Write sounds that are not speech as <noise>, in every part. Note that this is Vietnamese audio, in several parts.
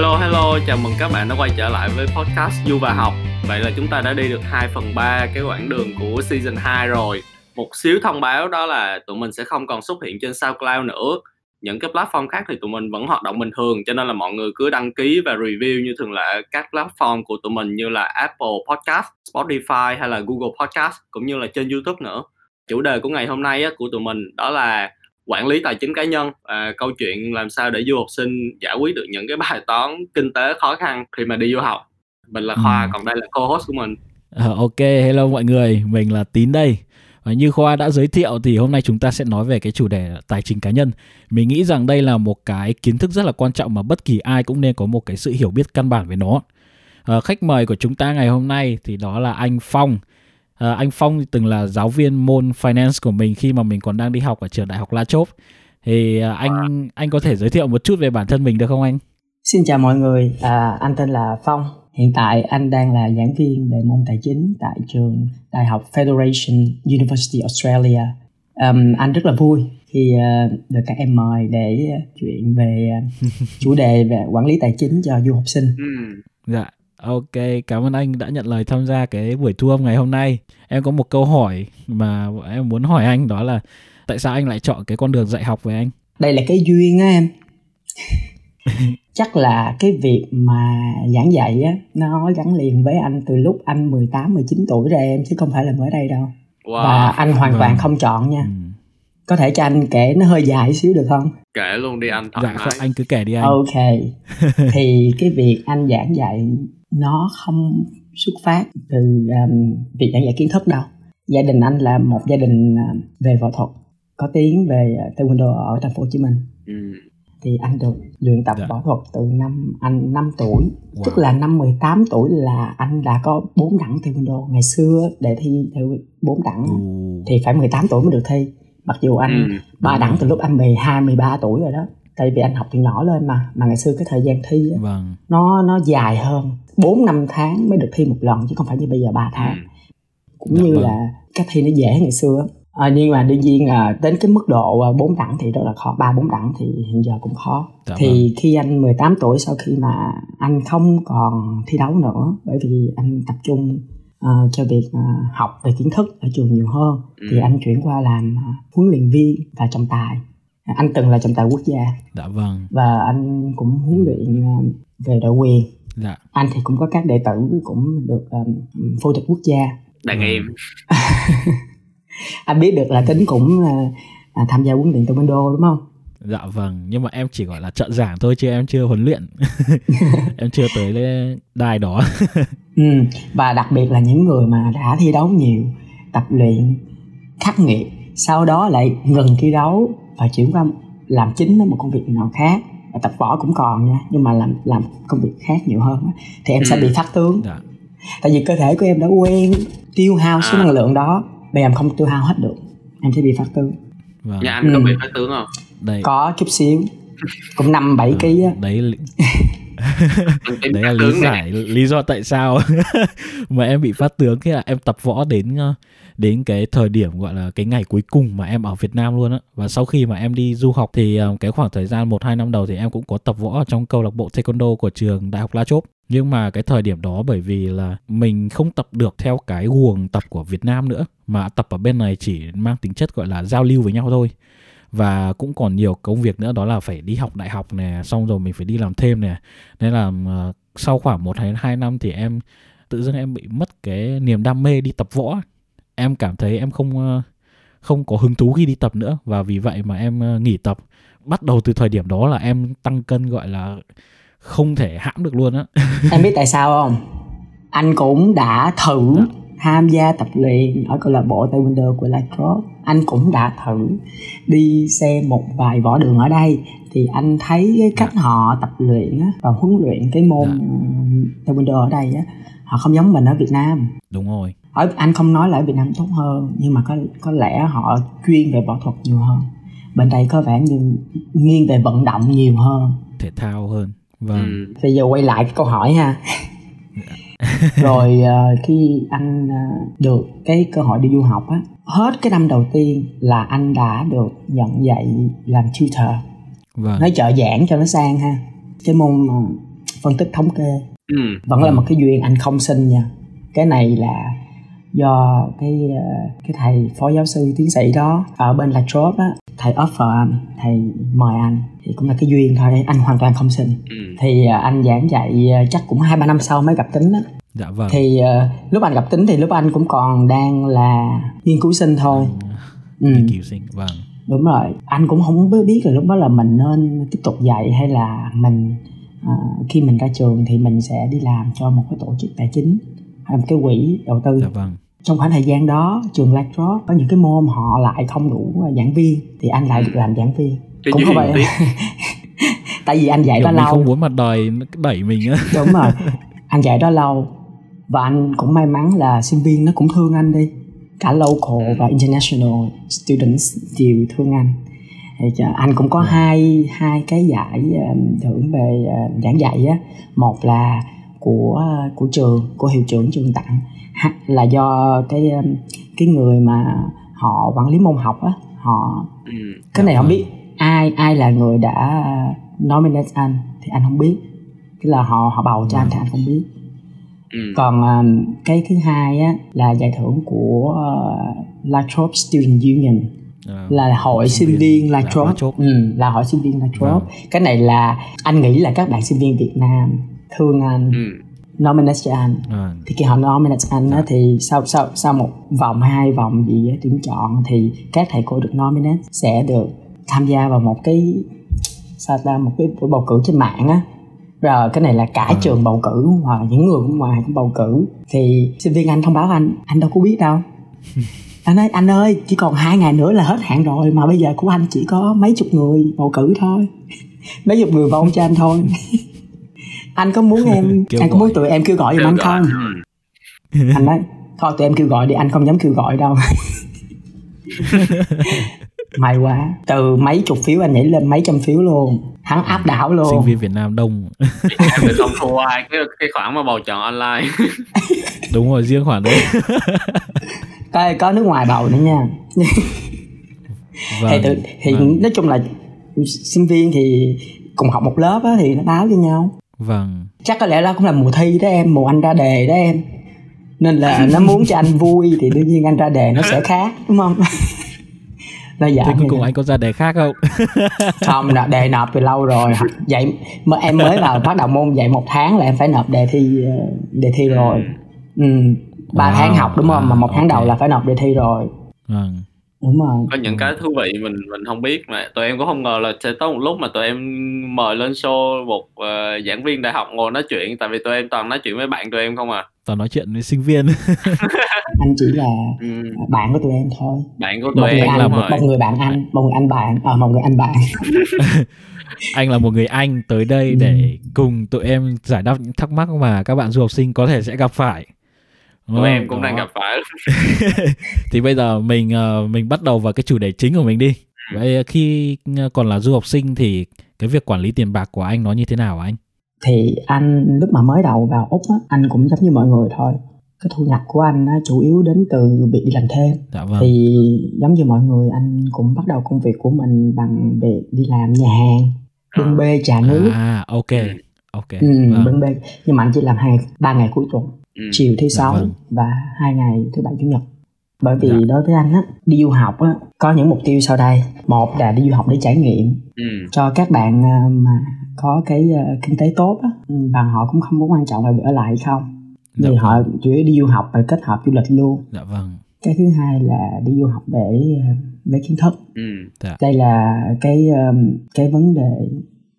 Hello hello, chào mừng các bạn đã quay trở lại với podcast Du và Học. Vậy là chúng ta đã đi được 2 phần 3 cái quãng đường của season 2 rồi. Một xíu thông báo đó là tụi mình sẽ không còn xuất hiện trên SoundCloud nữa. Những cái platform khác thì tụi mình vẫn hoạt động bình thường cho nên là mọi người cứ đăng ký và review như thường lệ các platform của tụi mình như là Apple Podcast, Spotify hay là Google Podcast cũng như là trên YouTube nữa. Chủ đề của ngày hôm nay của tụi mình đó là quản lý tài chính cá nhân. Và câu chuyện làm sao để du học sinh giải quyết được những cái bài toán kinh tế khó khăn khi mà đi du học. Mình là khoa ừ. còn đây là co-host của mình. Uh, ok hello mọi người mình là tín đây. Và như khoa đã giới thiệu thì hôm nay chúng ta sẽ nói về cái chủ đề tài chính cá nhân. Mình nghĩ rằng đây là một cái kiến thức rất là quan trọng mà bất kỳ ai cũng nên có một cái sự hiểu biết căn bản về nó. Uh, khách mời của chúng ta ngày hôm nay thì đó là anh phong À, anh Phong từng là giáo viên môn finance của mình khi mà mình còn đang đi học ở trường đại học La Chốp. Thì à, anh anh có thể giới thiệu một chút về bản thân mình được không anh? Xin chào mọi người, à, anh tên là Phong. Hiện tại anh đang là giảng viên về môn tài chính tại trường Đại học Federation University Australia. Um, anh rất là vui khi uh, được các em mời để chuyện về uh, <laughs> chủ đề về quản lý tài chính cho du học sinh. Ừ. Dạ, Ok, cảm ơn anh đã nhận lời tham gia cái buổi thu âm ngày hôm nay. Em có một câu hỏi mà em muốn hỏi anh đó là tại sao anh lại chọn cái con đường dạy học với anh? Đây là cái duyên á em. <laughs> Chắc là cái việc mà giảng dạy á nó gắn liền với anh từ lúc anh 18 19 tuổi ra em chứ không phải là mới đây đâu. Wow. Và anh hoàn toàn vâng. không chọn nha. Ừ. Có thể cho anh kể nó hơi dài xíu được không? Kể luôn đi anh thoải dạ, mái. anh cứ kể đi anh. Ok. <laughs> thì cái việc anh giảng dạy nó không xuất phát từ um, việc giảng dạy kiến thức đâu gia đình anh là một gia đình uh, về võ thuật có tiếng về uh, taekwondo ở thành phố hồ chí minh ừ. thì anh được luyện tập dạ. võ thuật từ năm anh 5 tuổi wow. tức là năm 18 tuổi là anh đã có bốn đẳng taekwondo ngày xưa để thi theo bốn đẳng ừ. thì phải 18 tuổi mới được thi mặc dù anh ừ. ba ừ. đẳng từ lúc anh 12 13 tuổi rồi đó tại vì anh học từ nhỏ lên mà mà ngày xưa cái thời gian thi vâng. nó nó dài hơn 4 năm tháng mới được thi một lần chứ không phải như bây giờ 3 tháng ừ. cũng dạ như vâng. là cách thi nó dễ ngày xưa à, nhưng mà đương nhiên là đến cái mức độ à, bốn đẳng thì rất là khó ba bốn đẳng thì hiện giờ cũng khó dạ thì vâng. khi anh 18 tuổi sau khi mà anh không còn thi đấu nữa bởi vì anh tập trung uh, cho việc uh, học về kiến thức ở trường nhiều hơn ừ. thì anh chuyển qua làm uh, huấn luyện viên và trọng tài anh từng là trọng tài quốc gia. Dạ vâng. Và anh cũng huấn luyện uh, về đội quyền. Dạ. anh thì cũng có các đệ tử cũng được um, vô địch quốc gia. Đàn em. <laughs> Anh biết được là tính cũng uh, à, tham gia huấn luyện taekwondo đúng không? Dạ vâng nhưng mà em chỉ gọi là trợ giảng thôi chứ em chưa huấn luyện. <laughs> Em chưa tới đài đó. <laughs> Ừ, và đặc biệt là những người mà đã thi đấu nhiều tập luyện khắc nghiệt sau đó lại ngừng thi đấu và chuyển qua làm chính với một công việc nào khác tập võ cũng còn nha nhưng mà làm làm công việc khác nhiều hơn thì em ừ. sẽ bị phát tướng dạ. tại vì cơ thể của em đã quen tiêu hao số à. năng lượng đó bây giờ em không tiêu hao hết được em sẽ bị phát tướng vâng. nhà anh ừ. có bị phát tướng không đây. có chút xíu cũng năm bảy ký á đấy <laughs> đấy là lý giải lý do tại sao <laughs> mà em bị phát tướng khi là em tập võ đến ờ, đến cái thời điểm gọi là cái ngày cuối cùng mà em ở Việt Nam luôn á. Và sau khi mà em đi du học thì ờ, cái khoảng thời gian một hai năm đầu thì em cũng có tập võ ở trong câu lạc bộ taekwondo của trường Đại học La Chốp. Nhưng mà cái thời điểm đó bởi vì là mình không tập được theo cái guồng tập của Việt Nam nữa, mà tập ở bên này chỉ mang tính chất gọi là giao lưu với nhau thôi. Và cũng còn nhiều công việc nữa, đó là phải đi học đại học nè, xong rồi mình phải đi làm thêm nè. Nên là ờ, sau khoảng một hay hai năm thì em, tự dưng em bị mất cái niềm đam mê đi tập võ em cảm thấy em không uh, không có hứng thú khi đi tập nữa. Và vì vậy mà em uh, nghỉ tập. Bắt đầu từ thời điểm đó là em tăng cân gọi là không thể hãm được luôn á. <laughs> Em biết tại sao không? Anh cũng đã thử dạ. tham gia tập luyện ở câu lạc bộ taekwondo của Lacrosse anh cũng đã thử đi xem một vài võ đường ở đây. Thì anh thấy cái cách dạ. họ tập luyện á, và huấn luyện cái môn dạ. taekwondo ở đây á, họ không giống mình ở Việt Nam. Đúng rồi ở anh không nói là ở Việt Nam tốt hơn nhưng mà có có lẽ họ chuyên về võ thuật nhiều hơn. Bên đây có vẻ như nghiêng về vận động nhiều hơn. Thể thao hơn vâng. Ừ. bây giờ quay lại cái câu hỏi ha. <laughs> Rồi uh, khi anh uh, được cái cơ hội đi du học á hết cái năm đầu tiên là anh đã được nhận dạy làm tutor. Vâng. nói trợ giảng cho nó sang ha. Cái môn uh, phân tích thống kê. Ừ. vẫn là một cái duyên anh không xin nha. Cái này là do cái ờ, cái thầy phó giáo sư tiến sĩ đó ở bên La Trobe á thầy offer anh thầy mời anh. Thì cũng là cái duyên thôi anh hoàn toàn không xin. Ừ. thì ờ, anh giảng dạy ờ, chắc cũng hai ba năm sau mới gặp tính đó dạ vâng. Thì uh, lúc anh gặp tính thì lúc anh cũng còn đang là nghiên cứu sinh thôi. Ừ. nghiên cứu sinh vâng. Đúng rồi. Anh cũng không biết là lúc đó là mình nên tiếp tục dạy hay là mình uh, khi mình ra trường thì mình sẽ đi làm cho một cái tổ chức tài chính một cái quỹ đầu tư. Dạ vâng. Trong khoảng thời gian đó trường Blackrock có những cái môn họ lại không đủ giảng viên thì anh lại được làm giảng viên. Cái cũng không <laughs> phải tại vì anh dạy Kiểu đó mình lâu. không muốn mặt đòi đẩy mình á. Đúng rồi. <laughs> Anh dạy đó lâu. Và anh cũng may mắn là sinh viên nó cũng thương anh đi. Cả local và international students đều thương anh. Thì anh cũng có hai hai cái giải thưởng về giảng dạy á. Một là của của trường của hiệu trưởng trường tặng. Là do cái cái người mà họ quản lý môn học á họ ừ, cái này không biết ai ai là người đã nominate anh thì anh không biết. Tức là họ họ bầu cho anh thì anh không biết. Ừ. còn uh, cái thứ hai á là giải thưởng của uh, La Trobe Student Union. À, là hội sinh viên La Trobe. Ừ, là hội sinh viên La Trobe. Vâng. cái này là anh nghĩ là các bạn sinh viên Việt Nam thương anh. Ừ. Nominate cho anh. À. thì khi họ nominate anh á, thì sau sau sau một vòng hai vòng gì á, tuyển chọn thì các thầy cô được nominate sẽ được tham gia vào một cái sao ta một cái buổi bầu cử trên mạng á. Rồi cái này là cả à. trường bầu cử hoặc là những người ngoài cũng bầu cử. Thì sinh viên anh thông báo anh anh đâu có biết đâu. <laughs> Anh nói anh ơi chỉ còn hai ngày nữa là hết hạn rồi mà bây giờ của anh chỉ có mấy chục người bầu cử thôi. <laughs> Mấy chục người bầu cho anh thôi <laughs> anh có muốn em <laughs> anh có muốn tụi em kêu gọi giùm anh không? <laughs> anh nói thôi tụi em kêu gọi đi anh không dám kêu gọi đâu. <laughs> May quá từ mấy chục phiếu anh nhảy lên mấy trăm phiếu luôn. Hắn áp đảo luôn. Sinh viên Việt Nam đông. Em thì không thua ai cái cái khoản mà bầu chọn online. Đúng rồi riêng khoản đấy. Có, có nước ngoài bầu nữa nha. Vâng, thì, tự, thì vâng. nói chung là sinh viên thì cùng học một lớp á, thì nó báo cho nhau vâng. Chắc có lẽ đó cũng là mùa thi đó em mùa anh ra đề đó em. Nên là nó muốn cho anh vui thì đương nhiên anh ra đề nó sẽ khác đúng không? <laughs> Nó dạ thế cuối cùng anh có ra đề khác không? <laughs> Không nộp đề nộp từ lâu rồi. Vậy mà em mới vào bắt đầu môn dạy một tháng là em phải nộp đề thi ờ, đề thi rồi. Ừ ba wow. tháng học đúng không? À, mà một tháng okay. đầu là phải nộp đề thi rồi. Vâng đúng rồi. Có những cái thú vị mình mình không biết mà. Tụi em cũng không ngờ là sẽ tới một lúc mà tụi em mời lên show một uh, giảng viên đại học ngồi nói chuyện tại vì tụi em toàn nói chuyện với bạn tụi em không à. Toàn nói chuyện với sinh viên. <laughs> Anh chỉ là ừ. bạn của tụi em thôi. Bạn của tụi một em anh, là một, một người bạn anh một người anh bạn à, một người anh bạn. <laughs> Anh là một người anh tới đây ừ. để cùng tụi em giải đáp những thắc mắc mà các bạn du học sinh có thể sẽ gặp phải tụi em cũng đó. đang gặp phải. <laughs> Thì bây giờ mình ờ, mình bắt đầu vào cái chủ đề chính của mình đi. Vậy khi ờ, còn là du học sinh thì cái việc quản lý tiền bạc của anh nó như thế nào anh? Thì anh lúc mà mới đầu vào úc á, anh cũng giống như mọi người thôi. Cái thu nhập của anh á, chủ yếu đến từ việc đi làm thêm. Dạ vâng. thì giống như mọi người anh cũng bắt đầu công việc của mình bằng việc đi làm nhà hàng bưng bê trà nước à ok. Ok. Ừ, vâng. bưng bê. Nhưng mà anh chỉ làm hai ba ngày cuối tuần ừ. chiều thứ dạ sáu vâng. và hai ngày thứ bảy chủ nhật bởi vì dạ. đối với anh á đi du học á có những mục tiêu sau đây một là đi du học để trải nghiệm ừ. cho các bạn ờ, mà có cái uh, kinh tế tốt á và họ cũng không có quan trọng là ở lại hay không dạ vì vâng. họ chủ yếu đi du học và kết hợp du lịch luôn dạ vâng cái thứ hai là đi du học để uh, lấy kiến thức ừ. dạ. đây là cái cái vấn đề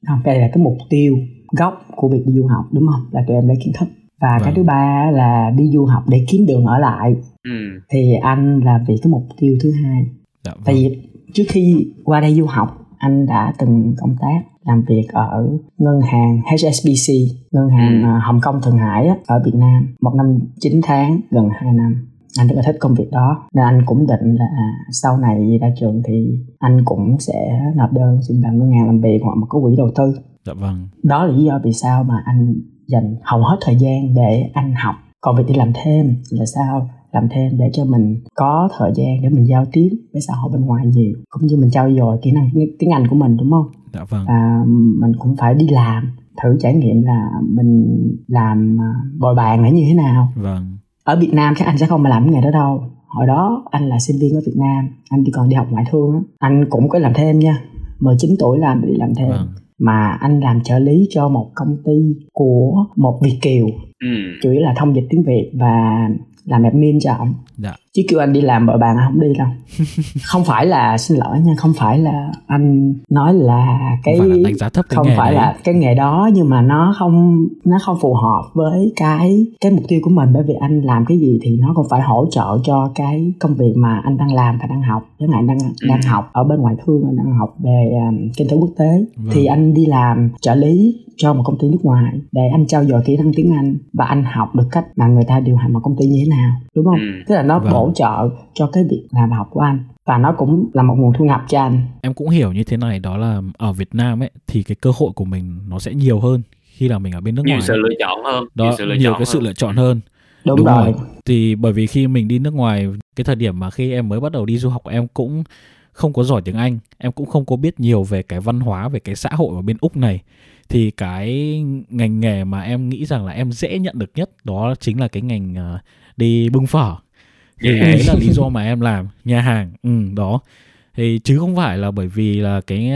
không đây là cái mục tiêu gốc của việc đi du học đúng không là tụi em lấy kiến thức và vâng. cái thứ ba là đi du học để kiếm đường ở lại ừ. thì anh là vì cái mục tiêu thứ hai dạ, vâng. tại vì trước khi qua đây du học anh đã từng công tác làm việc ở ngân hàng HSBC ngân hàng ừ. À, Hồng Kông Thượng Hải ở Việt Nam một năm 9 tháng gần 2 năm anh rất là thích công việc đó nên anh cũng định là sau này ra trường thì anh cũng sẽ nộp đơn xin vào ngân hàng làm việc hoặc một cái quỹ đầu tư dạ vâng đó là lý do vì sao mà anh dành hầu hết thời gian để anh học. Còn việc đi làm thêm là sao? Làm thêm để cho mình có thời gian để mình giao tiếp với xã hội bên ngoài nhiều cũng như mình trau dồi kỹ năng tiếng Anh của mình đúng không? Dạ vâng. Và mình cũng phải đi làm thử trải nghiệm là mình làm à, bồi bàn là như thế nào. Vâng. Ở Việt Nam các anh sẽ không mà làm cái nghề đó đâu. Hồi đó anh là sinh viên ở Việt Nam anh đi còn đi học ngoại thương á. Anh cũng có làm thêm nha 19 tuổi làm đi làm thêm. Vâng. Mà anh làm trợ lý cho một công ty của một Việt kiều ừ. chủ yếu là thông dịch tiếng Việt và làm admin cho ông dạ. Chứ kêu anh đi làm bờ bàn không đi đâu <laughs> không phải là xin lỗi nha không phải là anh nói là cái không phải là đánh giá thấp cái không nghề phải đấy. là cái nghề đó nhưng mà nó không nó không phù hợp với cái cái mục tiêu của mình bởi vì anh làm cái gì thì nó cũng phải hỗ trợ cho cái công việc mà anh đang làm và đang học chẳng hạn đang đang ừ. học ở bên ngoại thương anh đang học về um, kinh tế quốc tế vâng. thì anh đi làm trợ lý cho một công ty nước ngoài để anh trao dồi kỹ năng tiếng Anh và anh học được cách mà người ta điều hành một công ty như thế nào đúng không? Ừ. Tức là nó vâng. Bổ trợ cho cái việc làm học của anh và nó cũng là một nguồn thu nhập cho anh. Em cũng hiểu như thế này đó là ở Việt Nam ấy thì cái cơ hội của mình nó sẽ nhiều hơn khi là mình ở bên nước nhiều ngoài. Nhiều sự lựa chọn hơn. Đó, nhiều, sự lựa nhiều chọn cái hơn. sự lựa chọn hơn. Đúng, Đúng rồi. rồi. Thì bởi vì khi mình đi nước ngoài cái thời điểm mà khi em mới bắt đầu đi du học em cũng không có giỏi tiếng Anh, em cũng không có biết nhiều về cái văn hóa về cái xã hội ở bên Úc này thì cái ngành nghề mà em nghĩ rằng là em dễ nhận được nhất đó chính là cái ngành uh, đi bưng phở thì đấy là lý do <laughs> mà em làm nhà hàng. Ừ đó. Thì chứ không phải là bởi vì là cái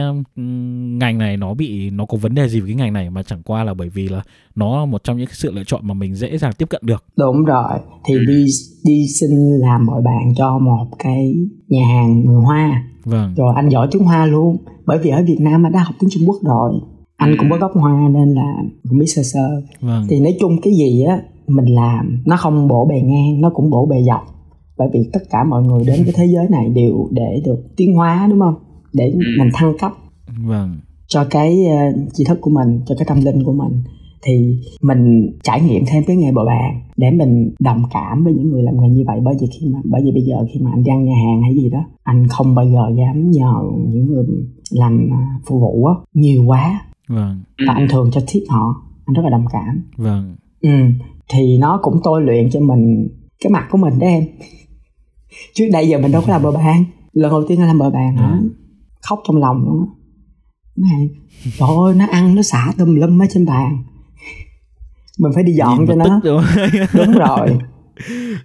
ngành này nó bị nó có vấn đề gì với cái ngành này mà chẳng qua là bởi vì là nó là một trong những sự lựa chọn mà mình dễ dàng tiếp cận được. Đúng rồi. Thì ừ. đi đi xin làm mọi bạn cho một cái nhà hàng người hoa. Vâng. Rồi anh giỏi tiếng hoa luôn. Bởi vì ở việt nam anh đã học tiếng trung quốc rồi. Anh cũng có gốc hoa nên là cũng biết sơ sơ. Vâng. thì nói chung cái gì á mình làm nó không bổ bề ngang nó cũng bổ bề dọc bởi vì tất cả mọi người đến cái thế giới này đều để được tiến hóa đúng không? Để ừ. mình thăng cấp. Vâng. cho cái uh, tri thức của mình cho cái tâm linh của mình. Thì mình trải nghiệm thêm cái nghề bờ bàn để mình đồng cảm với những người làm nghề như vậy. Bởi vì khi mà bởi vì bây giờ khi mà anh đang nhà hàng hay gì đó anh không bao giờ dám nhờ những người làm à, phục vụ á nhiều quá. Vâng. và anh thường cho tip họ anh rất là đồng cảm. Vâng. Ừ. Thì nó cũng tôi luyện cho mình cái mặt của mình đó em trước đây giờ mình đâu có làm bờ bàn. Lần đầu tiên anh làm bờ bàn hả ừ. khóc trong lòng luôn á. Này trời ơi nó ăn nó xả tùm lum ở trên bàn. Mình phải đi dọn cho nó. đúng. <laughs> đúng rồi.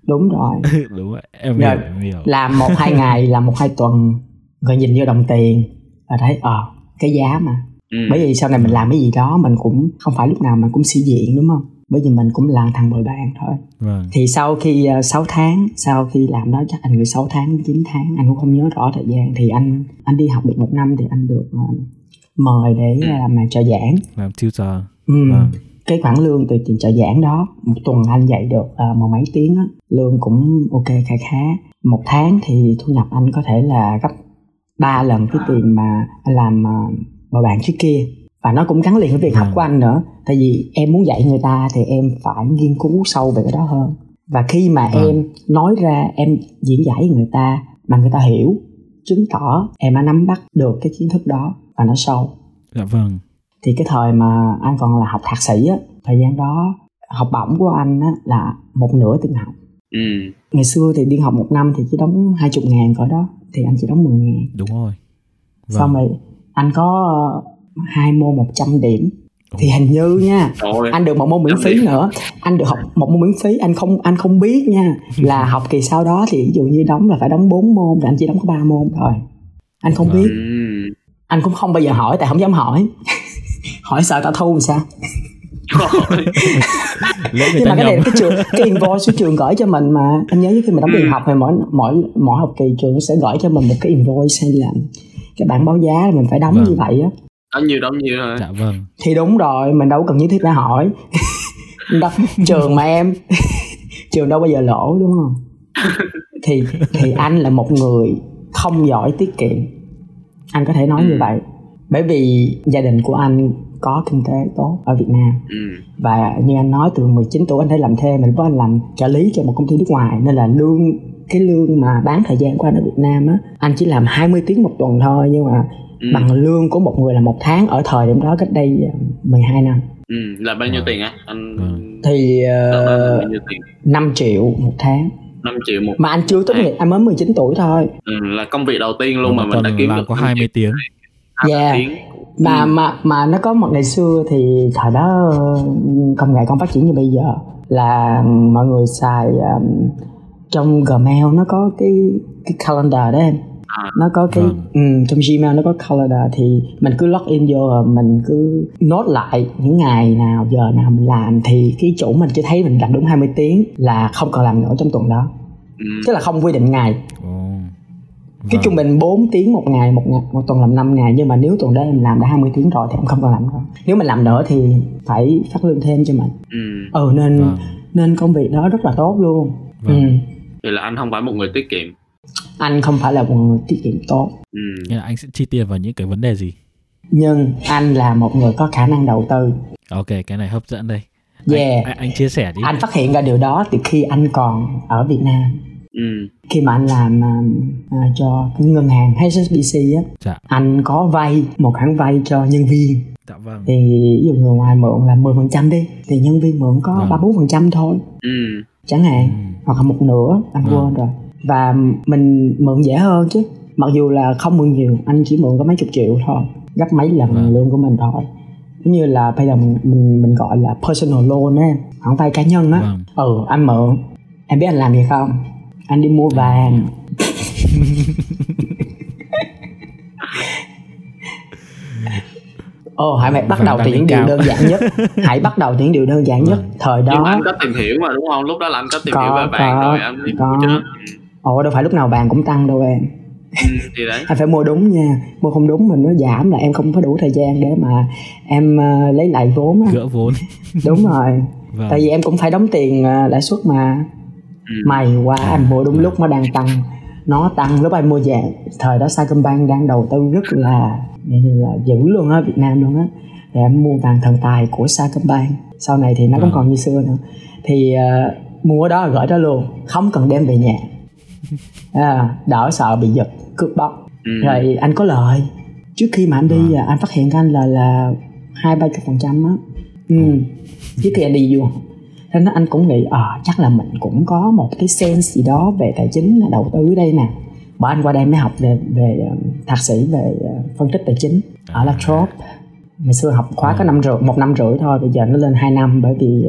Đúng rồi. <laughs> Đúng rồi em hiểu, em hiểu. làm một hai ngày làm một hai tuần rồi nhìn vô đồng tiền và thấy ờ à, cái giá mà. Ừ. bởi vì sau này mình làm cái gì đó mình cũng không phải lúc nào mình cũng sĩ diện đúng không bởi vì mình cũng là thằng bồi bàn thôi vâng. thì sau khi uh, ờ, 6 tháng sau khi làm đó chắc anh người 6 tháng 9 tháng anh cũng không nhớ rõ thời gian thì anh anh đi học được một năm thì anh được uh, mời để uh, làm trợ giảng làm tutor ừ. vâng. cái khoản lương từ tiền trợ giảng đó một tuần anh dạy được uh, một mấy tiếng á lương cũng ok khá khá một tháng thì thu nhập anh có thể là gấp ba lần cái tiền mà anh làm uh, bồi bàn trước kia và nó cũng gắn liền với việc học của anh nữa. Tại vì em muốn dạy người ta thì em phải nghiên cứu sâu về cái đó hơn. Và khi mà à. em nói ra em diễn giải người ta mà người ta hiểu chứng tỏ em đã nắm bắt được cái kiến thức đó và nó sâu. Dạ vâng. Thì cái thời mà anh còn là học thạc sĩ á thời gian đó học bổng của anh á là một nửa tiền học. Ừ. ngày xưa thì đi học một năm thì chỉ đóng hai chục ngàn cỡ đó thì anh chỉ đóng 10 ngàn. Đúng rồi. Vâng. xong rồi anh có hai môn 100 điểm. Thì hình như nha Trời anh được một môn miễn phí điểm. nữa. Anh được học một môn miễn phí anh không anh không biết nha. Là học kỳ sau đó thì ví dụ như đóng là phải đóng 4 môn thì anh chỉ đóng có 3 môn thôi. Anh không biết. Ừ. anh cũng không bao giờ hỏi tại không dám hỏi. <laughs> Hỏi sợ tao thu sao? <laughs> Nhưng mà cái này cái trường cái <laughs> invoice của trường gửi cho mình mà. Anh nhớ khi mình đóng tiền ừ. học thì mỗi mỗi mỗi học kỳ trường sẽ gửi cho mình một cái invoice hay là cái bản báo giá là mình phải đóng vâng. như vậy á đó nhiều đóng nhiều thôi dạ vâng. Thì đúng rồi mình đâu cần nhất thiết phải hỏi. <laughs> Đâu, trường mà em <laughs> trường đâu bao giờ lỗ đúng không? <laughs> Thì thì anh là một người không giỏi tiết kiệm. Anh có thể nói ừ. như vậy. Bởi vì gia đình của anh có kinh tế tốt ở Việt Nam. Ừ. và như anh nói từ 19 tuổi anh thấy làm thêm mình có anh làm trợ lý cho một công ty nước ngoài. Nên là lương cái lương mà bán thời gian của anh ở Việt Nam á anh chỉ làm 20 tiếng một tuần thôi nhưng mà ừ. bằng lương của một người là một tháng ở thời điểm đó cách đây 12 ờ, năm. Ừ, là bao nhiêu à. tiền á? Anh ừ. thì uh, 5 triệu một tháng. 5 triệu một mà anh chưa tốt nghiệp anh mới 19 tuổi thôi. Ừ, là công việc đầu tiên luôn mà mình đã kiếm được có 20 tiếng. Yeah. tiếng. Mà ừ. mà mà nó có một ngày xưa thì thời đó công nghệ không phát triển như bây giờ. Là mọi người xài um, trong Gmail nó có cái cái calendar đó em à, nó có cái vâng. um, trong Gmail nó có calendar thì mình cứ log in vô mình cứ nốt lại những ngày nào giờ nào mình làm thì cái chủ mình chỉ thấy mình làm đúng 20 tiếng là không còn làm nữa trong tuần đó ừ. tức là không quy định ngày cái vâng. trung bình 4 tiếng một ngày một ngày một tuần làm 5 ngày nhưng mà nếu tuần đó em làm đã 20 tiếng rồi thì em không còn làm nữa nếu mình làm nữa thì phải phát lương thêm cho mình ừ, ừ nên vâng. nên công việc đó rất là tốt luôn vâng. ừ. vậy là anh không phải một người tiết kiệm anh không phải là một người tiết kiệm tốt ừ. Nên là anh sẽ chi tiền vào những cái vấn đề gì nhưng anh là một người có khả năng đầu tư ok cái này hấp dẫn đây yeah. anh, anh chia sẻ đi anh phát hiện ra điều đó từ khi anh còn ở Việt Nam Ừ. khi mà anh làm uh, cho cái ngân hàng HSBC á dạ. anh có vay một khoản vay cho nhân viên dạ, vâng. thì ví dụ người ngoài mượn là 10% phần trăm đi thì nhân viên mượn có ba bốn phần trăm thôi ừ. chẳng hạn ừ. hoặc là một nửa anh ừ. quên rồi và mình mượn dễ hơn chứ. Mặc dù là không mượn nhiều anh chỉ mượn có mấy chục triệu thôi. Gấp mấy lần ừ. lương của mình thôi. Giống như là bây giờ mình mình, mình gọi là personal loan á khoản vay cá nhân á. Vâng. ừ anh mượn. Em biết anh làm gì không? Anh đi mua vàng. Ồ, hãy mày bắt đầu từ những điều đơn giản nhất. <laughs> Hãy bắt đầu từ những điều đơn giản nhất vâng. Thời đó. Nhưng anh có tìm hiểu mà đúng không? Lúc đó là anh có tìm có, hiểu về vàng có, rồi anh đi có. mua Ồ, đâu phải lúc nào vàng cũng tăng đâu em. Ừ, thì đấy. Anh phải mua đúng nha. Mua không đúng mình nó giảm là em không có đủ thời gian để mà em uh, lấy lại vốn gỡ vốn. <laughs> Đúng rồi. Vâng. tại vì em cũng phải đóng tiền uh, lãi suất mà. Ừ. may quá anh mua đúng lúc nó đang tăng. Nó tăng lúc anh mua vàng thời đó Sacombank đang đầu tư rất là là dữ luôn á Việt Nam luôn á. Thì em mua vàng thần tài của Sacombank. Sau này thì nó không vâng. còn như xưa nữa. Thì uh, mua đó gửi đó luôn. Không cần đem về nhà <laughs> à, đỡ sợ bị giật cướp bóc. Ừ. rồi anh có lời. Trước khi mà anh đi à. anh phát hiện anh là là hai ba chục phần trăm á. Ừ. trước khi anh đi du thế nên anh cũng nghĩ à, chắc là mình cũng có một cái sense gì đó về tài chính là đầu tư đây nè. Bởi anh qua đây mới học về về ờ, thạc sĩ về ờ, phân tích tài chính ở La Trobe. Ngày xưa học khóa có năm rưỡi một năm rưỡi thôi bây giờ nó lên 2 năm bởi vì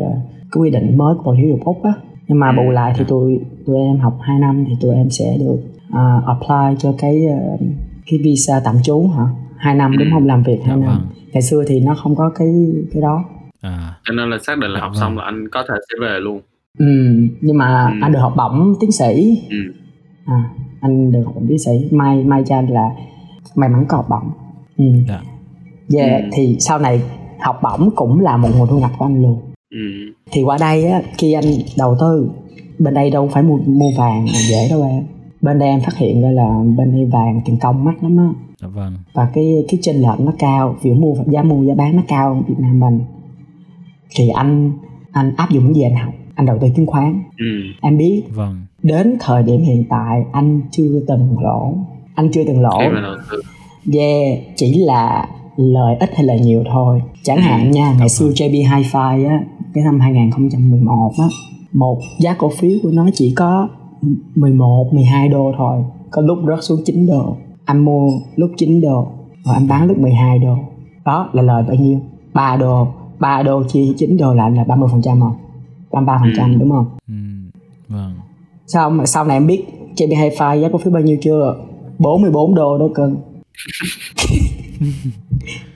cái quy định mới của bộ giáo dục úc á nhưng mà bù lại thì tụi tụi em học 2 năm thì tụi em sẽ được uh, apply cho cái uh, cái visa tạm trú hả hai năm đúng không làm việc hai dạ, năm vâng. ngày xưa thì nó không có cái cái đó à. cho nên là xác định là dạ, học xong vâng. là anh có thể sẽ về luôn ừ nhưng mà ừ. anh được học bổng tiến sĩ ừ. à, anh được học bổng tiến sĩ may may cho anh là may mắn có học bổng ừ. yeah. Dạ. yeah ừ. thì sau này học bổng cũng là một nguồn thu nhập của anh luôn ừ. Thì qua đây á khi anh đầu tư bên đây đâu phải mua mua vàng dễ đâu em. Bên đây em phát hiện ra là bên đây vàng tiền công mắc lắm á. Dạ vâng. và cái cái chênh lệch nó cao việc mua giá mua giá bán nó cao Việt Nam mình. Thì anh anh áp dụng những gì anh học? Anh đầu tư chứng khoán. Ừ. em biết. Vâng. đến thời điểm hiện tại anh chưa từng lỗ. Anh chưa từng lỗ. Yeah chỉ là lợi ít hay là nhiều thôi. Chẳng ừ. hạn nha ngày xưa JB Hi-Fi á cái năm 2011 á một giá cổ phiếu của nó chỉ có 11, 12 đô thôi. Có lúc rớt xuống 9 đô. Anh mua lúc 9 đô và anh bán lúc 12 đô. Đó là lời bao nhiêu? 3 đô. 3 đô chia 9 đô lại là 30 phần trăm không 33 phần trăm ừ. đúng không? Ừ. vâng. Sau mà sau này em biết JB Hi-Fi giá cổ phiếu bao nhiêu chưa? 44 đô đó cưng <laughs>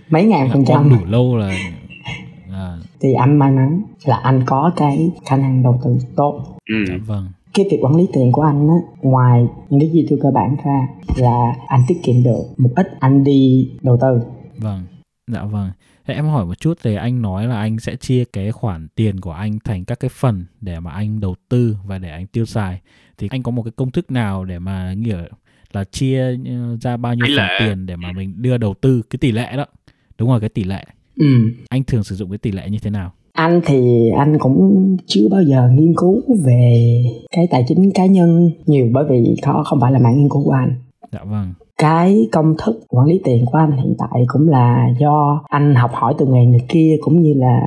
mấy ngàn phần trăm đủ lâu là <laughs> à. thì anh may mắn là anh có cái khả năng đầu tư tốt ừ. Dạ, vâng cái việc quản lý tiền của anh á ngoài những cái gì tôi cơ bản ra là anh tiết kiệm được một ít anh đi đầu tư vâng dạ vâng Thế em hỏi một chút thì anh nói là anh sẽ chia cái khoản tiền của anh thành các cái phần để mà anh đầu tư và để anh tiêu xài. Thì anh có một cái công thức nào để mà nghĩa là chia ờ, ra bao nhiêu phần tiền để mà mình đưa đầu tư cái tỷ lệ đó. Đúng rồi cái tỷ lệ. Ừ. Anh thường sử dụng cái tỷ lệ như thế nào? anh thì anh cũng chưa bao giờ nghiên cứu về cái tài chính cá nhân nhiều bởi vì nó không phải là mạng nghiên cứu của anh dạ vâng cái công thức quản lý tiền của anh hiện tại cũng là do anh học hỏi từ người này kia cũng như là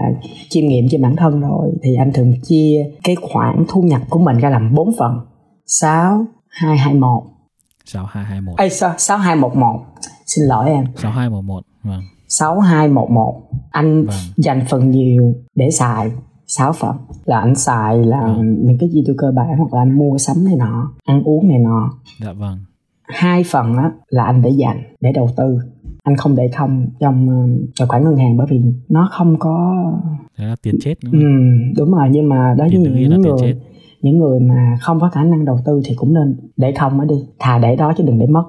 chiêm nghiệm trên bản thân rồi thì anh thường chia cái khoản thu nhập của mình ra làm bốn phần 6 221 6221 Ê, 6211 Xin lỗi em. 6211 Vâng. 6211 anh vâng. dành phần nhiều để xài 6 phần. Là anh xài là ừ. những cái gì tôi cơ bản hoặc là anh mua sắm này nọ ăn uống này nọ. Dạ vâng. Hai phần á là anh để dành để đầu tư. Anh không để không trong uh, tài khoản ngân hàng bởi vì nó không có Thế là tiền chết đúng, ừ, đúng rồi nhưng mà đối với những người chết. Những người mà không có khả năng đầu tư thì cũng nên để không ở đi. Thà để đó chứ đừng để mất.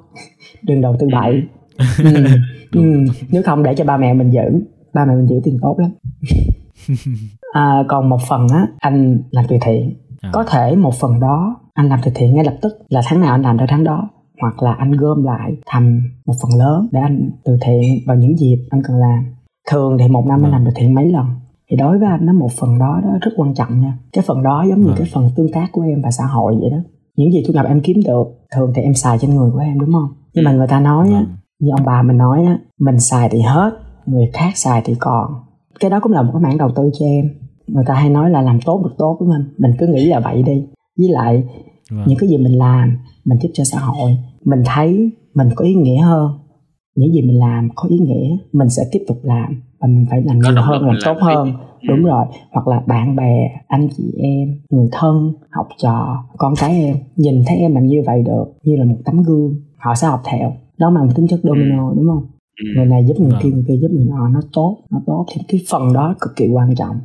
Đừng đầu tư bậy. <laughs> Ừ. ừ. nếu không để cho ba mẹ mình giữ. Ba mẹ mình giữ tiền tốt lắm. <laughs> À, còn một phần á anh làm từ thiện. À. có thể một phần đó anh làm từ thiện ngay lập tức là tháng nào anh làm theo tháng đó. Hoặc là anh gom lại thành một phần lớn để anh từ thiện vào những dịp anh cần làm. Thường thì một năm anh làm từ thiện mấy lần thì đối với anh nó một phần đó đó rất quan trọng nha. Cái phần đó giống như cái phần tương tác của em và xã hội vậy đó. Những gì thu nhập em kiếm được thường thì em xài trên người của em đúng không? Nhưng mà người ta nói á như ông bà mình nói á mình xài thì hết người khác xài thì còn. Cái đó cũng là một cái mảng đầu tư cho em. Người ta hay nói là làm tốt được tốt đúng không? Mình cứ nghĩ là vậy đi. Với lại vâng. những cái gì mình làm mình giúp cho xã hội mình thấy mình có ý nghĩa hơn. Những gì mình làm có ý nghĩa mình sẽ tiếp tục làm mình phải làm nhiều hơn làm tốt hơn đi. đúng rồi hoặc là bạn bè anh chị em người thân học trò con cái em nhìn thấy em làm như vậy được như là một tấm gương họ sẽ học theo đó mang tính chất domino đúng không ừ. người này giúp người vâng. kia người kia giúp người nọ nó tốt nó tốt thì cái phần đó cực kỳ quan trọng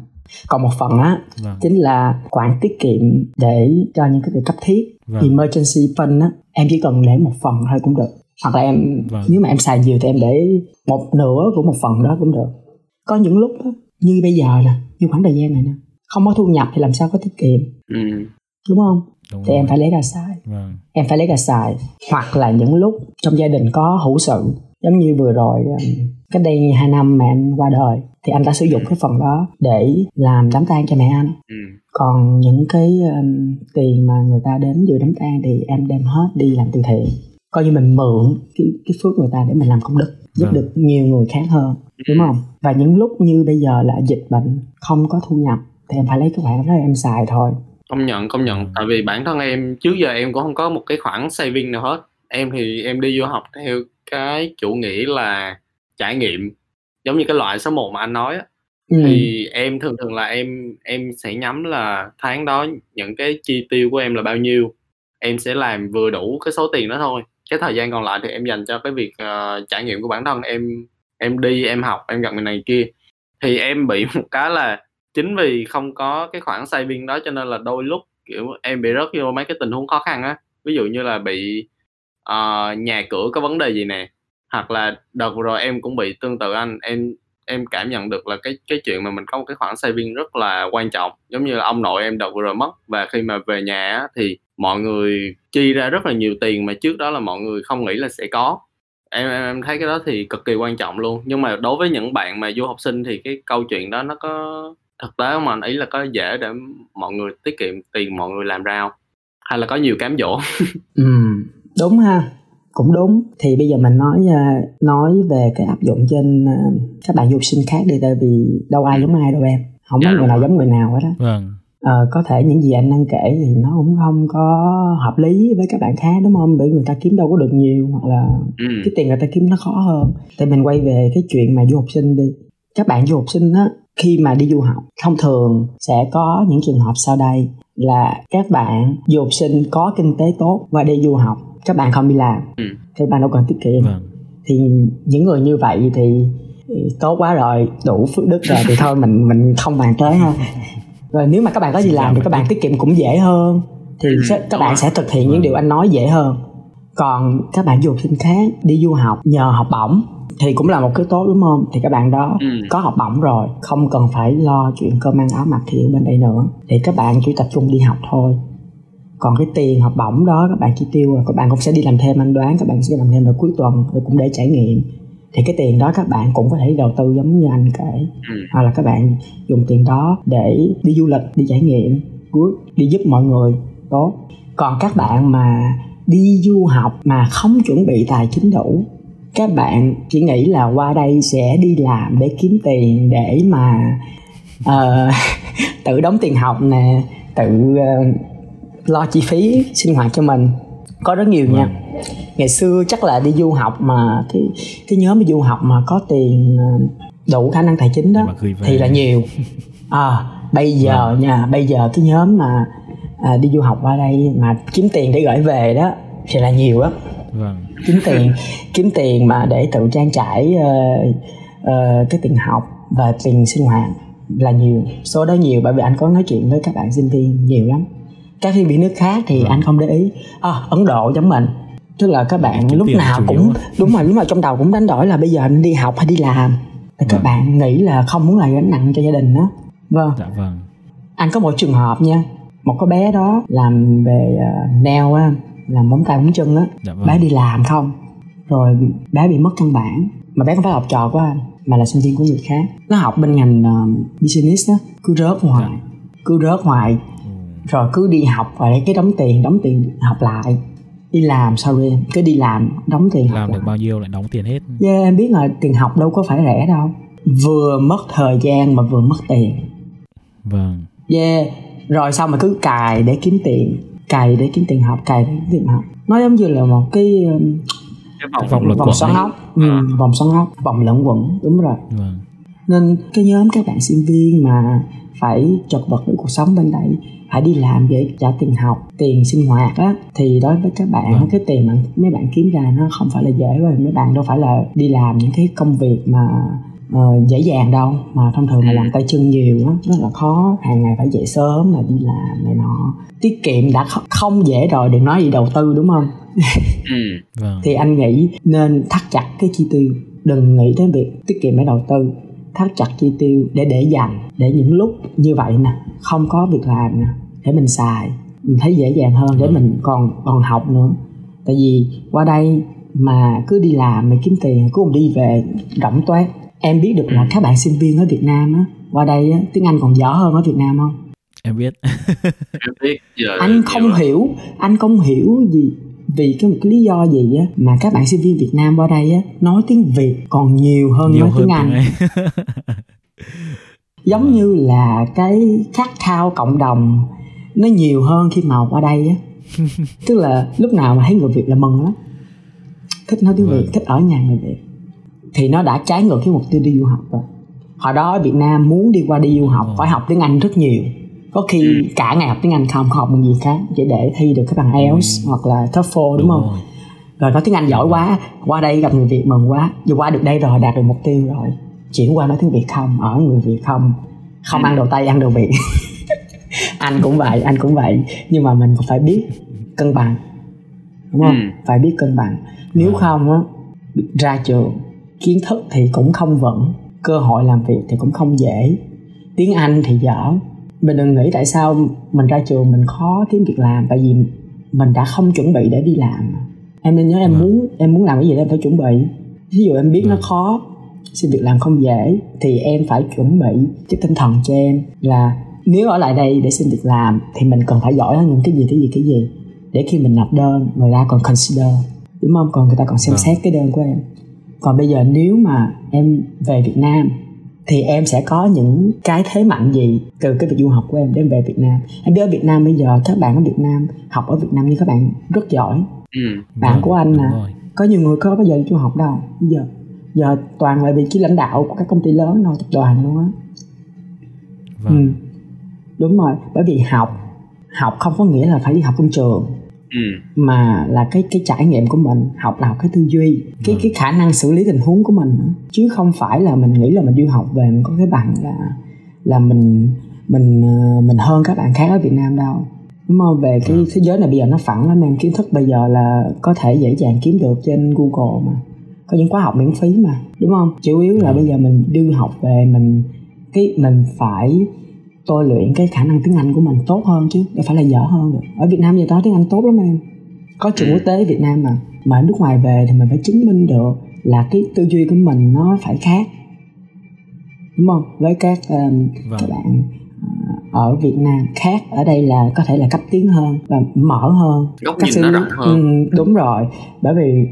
còn một phần á vâng. chính là khoản tiết kiệm để cho những cái việc cấp thiết vâng. emergency fund á em chỉ cần để một phần thôi cũng được hoặc là em vâng. nếu mà em xài nhiều thì em để một nửa của một phần đó cũng được có những lúc như bây giờ nè như khoảng thời gian này nè không có thu nhập thì làm sao có tiết kiệm ừ. đúng không đúng thì rồi. em phải lấy ra xài vâng. em phải lấy ra xài hoặc là những lúc trong gia đình có hữu sự giống như vừa rồi um, cách đây hai năm mẹ anh qua đời thì anh đã sử dụng cái phần đó để làm đám tang cho mẹ anh ừ. còn những cái um, tiền mà người ta đến dự đám tang thì em đem hết đi làm từ thiện coi như mình mượn cái cái phước người ta để mình làm công đức giúp ừ. được nhiều người khác hơn đúng không? Và những lúc như bây giờ là dịch bệnh không có thu nhập thì em phải lấy cái khoản đó em xài thôi. Công nhận công nhận. Tại vì bản thân em trước giờ em cũng không có một cái khoản saving nào hết. Em thì em đi du học theo cái chủ nghĩa là trải nghiệm giống như cái loại số 1 mà anh nói á. Ừ. thì em thường thường là em em sẽ nhắm là tháng đó những cái chi tiêu của em là bao nhiêu. Em sẽ làm vừa đủ cái số tiền đó thôi. Cái thời gian còn lại thì em dành cho cái việc uh, trải nghiệm của bản thân. Em em đi em học em gặp người này kia. Thì em bị <laughs> một cái là chính vì không có cái khoản saving đó cho nên là đôi lúc kiểu em bị rớt vô mấy cái tình huống khó khăn á. Ví dụ như là bị uh, nhà cửa có vấn đề gì nè hoặc là đợt vừa rồi em cũng bị tương tự anh. Em em cảm nhận được là cái cái chuyện mà mình có một cái khoản saving rất là quan trọng. Giống như là ông nội em đợt vừa rồi mất và khi mà về nhà á, thì mọi người chi ra rất là nhiều tiền mà trước đó là mọi người không nghĩ là sẽ có em em thấy cái đó thì cực kỳ quan trọng luôn. Nhưng mà đối với những bạn mà du học sinh thì cái câu chuyện đó nó có thực tế không anh ý là có dễ để mọi người tiết kiệm tiền mọi người làm ra không? Hay là có nhiều cám dỗ? <laughs> Ừ đúng ha cũng đúng. Thì bây giờ mình nói à, nói về cái áp dụng trên à, các bạn du sinh khác đi tại vì đâu ai giống ai đâu em. Không có dạ, người nào giống người nào hết á. Vâng. Ờ, có thể những gì anh đang kể thì nó cũng không có hợp lý với các bạn khác đúng không bởi người ta kiếm đâu có được nhiều hoặc là ừ. cái tiền người ta kiếm nó khó hơn thì mình quay về cái chuyện mà du học sinh đi các bạn du học sinh á khi mà đi du học thông thường sẽ có những trường hợp sau đây là các bạn du học sinh có kinh tế tốt và đi du học các bạn không đi làm ừ. các bạn đâu cần tiết kiệm vâng. thì những người như vậy thì, tốt quá rồi đủ phước đức rồi thì thôi mình mình không bàn tới ha rồi nếu mà các bạn có đi làm thì các bạn tiết kiệm cũng dễ hơn. Thì sẽ, các bạn sẽ thực hiện những vâng. điều anh nói dễ hơn. Còn các bạn du học sinh khác đi du học nhờ học bổng thì cũng là một cái tốt đúng không? Thì các bạn đó ừ. có học bổng rồi không cần phải lo chuyện cơm ăn áo mặc thì ở bên đây nữa. Thì các bạn chỉ tập trung đi học thôi. Còn cái tiền học bổng đó các bạn chi tiêu rồi các bạn cũng sẽ đi làm thêm anh đoán các bạn sẽ làm thêm vào cuối tuần rồi cũng để trải nghiệm thì cái tiền đó các bạn cũng có thể đầu tư giống như anh kể. Ừ. hoặc là các bạn dùng tiền đó để đi du lịch đi trải nghiệm. Đi giúp mọi người. Tốt. Còn các bạn mà đi du học mà không chuẩn bị tài chính đủ các bạn chỉ nghĩ là qua đây sẽ đi làm để kiếm tiền để mà uh, <laughs> tự đóng tiền học nè tự uh, lo chi phí sinh hoạt cho mình. Có rất nhiều nha. Vâng. Ngày xưa chắc là đi du học mà cái cái nhóm đi du học mà có tiền ờ, đủ khả năng tài chính đó thì là nhiều. <laughs> À, bây giờ vâng. nha bây giờ cái nhóm mà à, đi du học qua đây mà kiếm tiền để gửi về đó thì là nhiều lắm. Vâng. kiếm <laughs> tiền kiếm tiền mà để tự trang trải uh, uh, cái tiền học và tiền sinh hoạt là nhiều. Số đó nhiều bởi vì anh có nói chuyện với các bạn sinh viên nhiều lắm. Các sinh viên nước khác thì ừ. anh không để ý. À, ấn độ giống mình tức là các bạn lúc nào cũng đúng rồi lúc nào trong đầu cũng đánh đổi là bây giờ anh đi học hay đi làm. Thì các vâng. bạn nghĩ là không muốn là gánh nặng cho gia đình đó. Vâng. Dạ vâng. Anh có một trường hợp nha. Một cái bé đó làm về uh, nail á làm móng tay móng chân á. Dạ vâng. bé đi làm không? Rồi bé bị mất căn bản. Mà bé không phải học trò của anh mà là sinh viên của người khác. Nó học bên ngành uh, business đó. Cứ rớt hoài dạ. cứ rớt hoài. Ừ. rồi cứ đi học và cái đóng tiền đóng tiền học lại đi làm sau đi cứ đi làm đóng tiền làm được lại. bao nhiêu lại đóng tiền hết. Yeah em biết là tiền học đâu có phải rẻ đâu. Vừa mất thời gian mà vừa mất tiền. Vâng. Yeah rồi xong mà cứ cài để kiếm tiền? Cài để kiếm tiền học cài để kiếm tiền học. Nó giống như là một cái um, cái vòng, vòng, vòng xoắn ốc. Ừ, à. vòng xoắn ốc vòng lẫn quẩn đúng rồi. Vâng. nên cái nhóm các bạn sinh viên mà phải chật vật với cuộc sống bên đây phải đi làm để trả tiền học tiền sinh hoạt á thì đối với các bạn vâng. cái tiền mà mấy bạn kiếm ra nó không phải là dễ bởi mấy bạn đâu phải là đi làm những cái công việc mà uh, dễ dàng đâu mà thông thường là làm tay chân nhiều á rất là khó hàng ngày phải dậy sớm là đi làm này nọ tiết kiệm đã không dễ rồi đừng nói gì đầu tư đúng không <laughs> ừ. vâng. thì anh nghĩ nên thắt chặt cái chi tiêu đừng nghĩ đến việc tiết kiệm để đầu tư thắt chặt chi tiêu để để dành để những lúc như vậy nè không có việc làm nè để mình xài. Mình thấy dễ dàng hơn để vâng. mình còn còn học nữa. Tại vì qua đây mà cứ đi làm mà kiếm tiền cứ đi về rỗng toét em biết được là các bạn sinh viên ở Việt Nam á qua đây á, tiếng Anh còn dở hơn ở Việt Nam không? Em biết. <laughs> Em biết giờ anh không hiểu anh không hiểu gì vì cái một cái lý do gì á mà các bạn sinh viên Việt Nam qua đây á nói tiếng Việt còn nhiều hơn nhiều nói hơn tiếng Anh. <laughs> giống như là cái khát khao cộng đồng nó nhiều hơn khi mà qua đây á. <laughs> Tức là lúc nào mà thấy người Việt là mừng lắm. Thích nói tiếng Việt vâng. thích ở nhà người Việt. Thì nó đã trái ngược cái mục tiêu đi du học rồi. Hồi đó ở Việt Nam muốn đi qua đi du học phải học tiếng Anh rất nhiều. Có khi ừ. cả ngày học tiếng Anh không, học một gì khác chỉ để thi được cái bằng IELTS ừ. hoặc là TOEFL đúng, đúng không? rồi. rồi nói tiếng Anh giỏi quá qua đây gặp người Việt mừng quá. Vừa qua được đây rồi đạt được mục tiêu rồi. Chuyển qua nói tiếng Việt không ở người Việt không. Không ừ. ăn đồ Tây ăn đồ Việt <laughs> anh cũng vậy anh cũng vậy nhưng mà mình cũng phải biết cân bằng đúng không ừ. phải biết cân bằng nếu ừ. không á ra trường kiến thức thì cũng không vững cơ hội làm việc thì cũng không dễ tiếng anh thì dở mình đừng nghĩ tại sao mình ra trường mình khó kiếm việc làm tại vì mình đã không chuẩn bị để đi làm em nên nhớ em ừ. muốn em muốn làm cái gì em phải chuẩn bị ví dụ em biết ừ. nó khó xin việc làm không dễ thì em phải chuẩn bị cái tinh thần cho em là nếu ở lại đây để xin việc làm thì mình cần phải giỏi hơn những cái gì cái gì cái gì để khi mình nộp đơn người ta còn consider. Đúng không? Còn người ta còn xem ừ. xét cái đơn của em. Còn bây giờ nếu mà em về Việt Nam thì em sẽ có những cái thế mạnh gì từ cái việc du học của em đem về Việt Nam? Em biết ở Việt Nam bây giờ các bạn ở Việt Nam học ở Việt Nam như các bạn rất giỏi. Ừ, bạn rồi, của anh là có nhiều người có bao giờ du học đâu bây giờ. Giờ toàn là vị trí lãnh đạo của các công ty lớn thôi tập đoàn luôn á. Vâng. ừ. Đúng rồi bởi vì học học không có nghĩa là phải đi học trong trường. Ừ. mà là cái cái trải nghiệm của mình học là học cái tư duy cái ừ. cái khả năng xử lý tình huống của mình chứ không phải là mình nghĩ là mình du học về mình có cái bằng là là mình mình ờ, mình hơn các bạn khác ở Việt Nam đâu. Đúng không? Về cái ừ. thế giới này bây giờ nó phẳng lắm em. Kiến thức bây giờ là có thể dễ dàng kiếm được trên Google mà. Có những khóa học miễn phí mà. Đúng không? Chủ yếu là bây giờ mình đưa học về mình cái mình phải tôi luyện cái khả năng tiếng Anh của mình tốt hơn chứ đâu phải là dở hơn được. Ở Việt Nam giờ đó tiếng Anh tốt lắm em. Có trường quốc tế Việt Nam mà mà ở nước ngoài về thì mình phải chứng minh được là cái tư duy của mình nó phải khác. Đúng không? Với các um, vâng. các bạn uh, ở Việt Nam khác ở đây là có thể là cấp tiến hơn và mở hơn. Góc nhìn nó rộng hơn. Ừ, đúng rồi. Bởi vì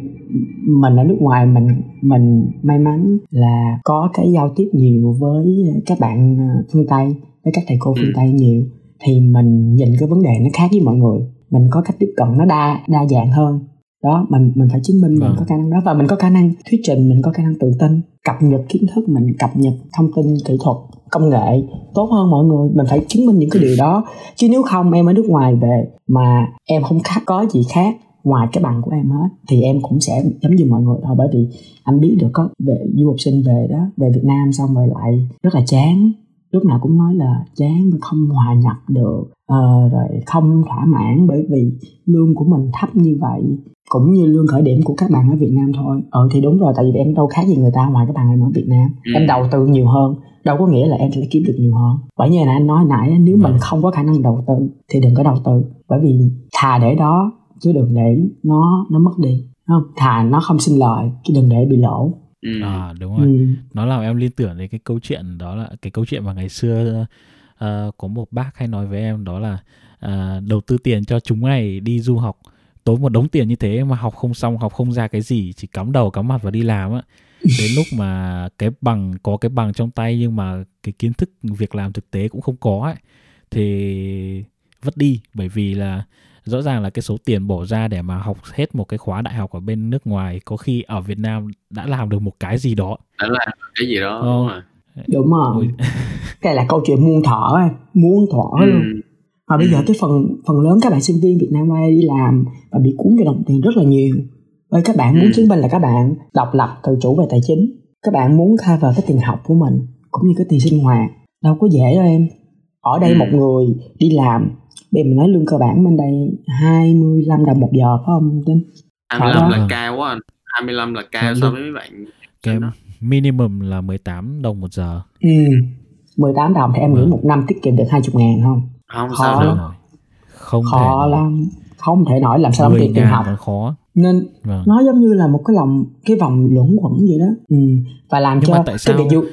mình ở nước ngoài mình mình may mắn là có cái giao tiếp nhiều với các bạn ờ, phương Tây với các thầy cô phương ừ. tây nhiều thì mình nhìn cái vấn đề nó khác với mọi người. Mình có cách tiếp cận nó đa đa dạng hơn. Đó mình mình phải chứng minh mình có khả năng đó và mình có khả năng thuyết trình mình có khả năng tự tin cập nhật kiến thức mình cập nhật thông tin kỹ thuật công nghệ tốt hơn mọi người. Mình phải chứng minh những cái điều đó. Chứ nếu không em ở nước ngoài về mà em không khác có gì khác ngoài cái bằng của em hết thì em cũng sẽ giống như mọi người thôi. Bởi vì anh biết được có về du học sinh về đó về Việt Nam xong rồi lại rất là chán lúc nào cũng nói là chán và không hòa nhập được uh, rồi không thỏa mãn bởi vì lương của mình thấp như vậy cũng như lương khởi điểm của các bạn ở Việt Nam thôi. Ờ thì đúng rồi tại vì em đâu khác gì người ta ngoài các bạn em ở Việt Nam. Ừ. em đầu tư nhiều hơn đâu có nghĩa là em sẽ kiếm được nhiều hơn. Bởi như là anh nói nãy nếu mình không có khả năng đầu tư thì đừng có đầu tư bởi vì thà để đó chứ đừng để nó nó mất đi không? Thà nó không sinh lợi chứ đừng để bị lỗ ừ. à đúng rồi ừ. nó làm em liên tưởng đến cái câu chuyện đó là cái câu chuyện mà ngày xưa uh, có một bác hay nói với em đó là uh, đầu tư tiền cho chúng này đi du học tốn một đống tiền như thế mà học không xong học không ra cái gì chỉ cắm đầu cắm mặt vào đi làm á <laughs> đến lúc mà cái bằng có cái bằng trong tay nhưng mà cái kiến thức việc làm thực tế cũng không có ấy thì vất đi bởi vì là rõ ràng là cái số tiền bỏ ra để mà học hết một cái khóa đại học ở bên nước ngoài có khi ở Việt Nam đã làm được một cái gì đó. Đã làm cái gì đó đúng rồi. Đúng rồi. <laughs> Cái là câu chuyện muôn thỏ muôn thỏ ừ. luôn. Và bây giờ cái phần phần lớn các bạn sinh viên Việt Nam qua đi làm và bị cuốn cái đồng tiền rất là nhiều. Bởi các bạn muốn ừ. chứng minh là các bạn độc lập tự chủ về tài chính. Các bạn muốn cover cái tiền học của mình cũng như cái tiền sinh hoạt. Đâu có dễ đâu em. Ở đây ừ. một người đi làm bây giờ mình nói lương cơ bản bên đây 25 đồng một giờ phải không Tính? 25 là cao quá anh. 25 là cao so với mấy bạn cái minimum là 18 đồng một giờ. Ừ. 18 đồng thì em nghĩ ừ. một năm tiết kiệm được 20 ngàn không? Không khó sao lắm. không khó thể lắm. Không thể nói làm sao đóng tiền tiền học. khó. Nên vâng. nó giống như là một cái lòng cái vòng luẩn quẩn vậy đó. Ừ. và làm Nhưng cho tại sao... cái việc du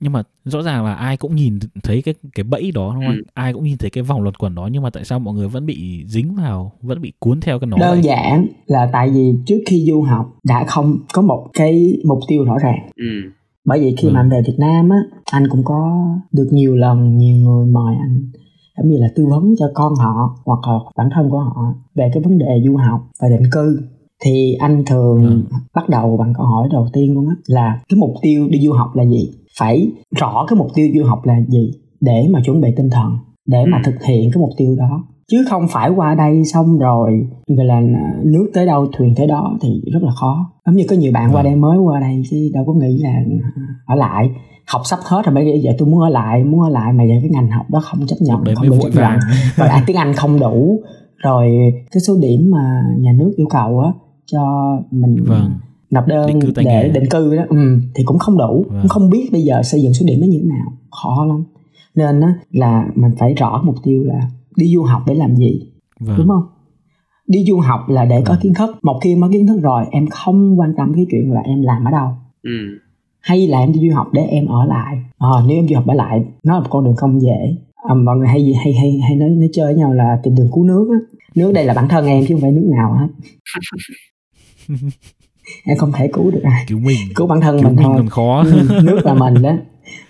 Nhưng mà rõ ràng là ai cũng nhìn thấy cái cái bẫy đó đúng không? Ừ. ai cũng nhìn thấy cái vòng luẩn quẩn đó nhưng mà tại sao mọi người vẫn bị dính vào vẫn bị cuốn theo cái nó đơn vậy? giản là tại vì trước khi du học đã không có một cái mục tiêu rõ ràng ừ. bởi vì khi ừ. mà anh về Việt Nam á anh cũng có được nhiều lần nhiều người mời anh giống như là tư vấn cho con họ hoặc là bản thân của họ về cái vấn đề du học và định cư thì anh thường ừ. bắt đầu bằng câu hỏi đầu tiên luôn á là cái mục tiêu đi du học là gì phải rõ cái mục tiêu du học là gì để mà chuẩn bị tinh thần để mà thực hiện cái mục tiêu đó. Chứ không phải qua đây xong rồi gọi là nước tới đâu thuyền tới đó thì rất là khó. Giống như có nhiều bạn qua đây mới qua đây chứ đâu có nghĩ là ở lại. Học sắp hết rồi bây giờ tôi muốn ở lại muốn ở lại. Mà giờ cái ngành học đó không chấp nhận không đủ chấp nhận. rồi <laughs> à, <laughs> tiếng anh không đủ. Rồi cái số điểm mà nhà nước yêu cầu á cho mình vâng. Nộp đơn định để nghề. định cư đó. Ừ, thì cũng không đủ. Vâng. cũng không biết bây giờ xây dựng số điểm nó như thế nào. Khó lắm. Nên á, là mình phải rõ mục tiêu là đi du học để làm gì. Vâng. đúng không? Đi du học là để vâng. có kiến thức. Một khi em có kiến thức rồi em không quan tâm cái chuyện là em làm ở đâu. Ừ. hay là em đi du học để em ở lại. À, nếu em du học ở lại nó là một con đường không dễ. À, mọi người hay hay hay hay nói nói chơi với nhau là tìm đường cứu nước á. Nước đây là bản thân em chứ không phải nước nào hết <laughs> không thể cứu được ai. Cứu mình. Cứu bản thân cứu mình, mình thôi. mình khó. Ừ, nước là mình đó.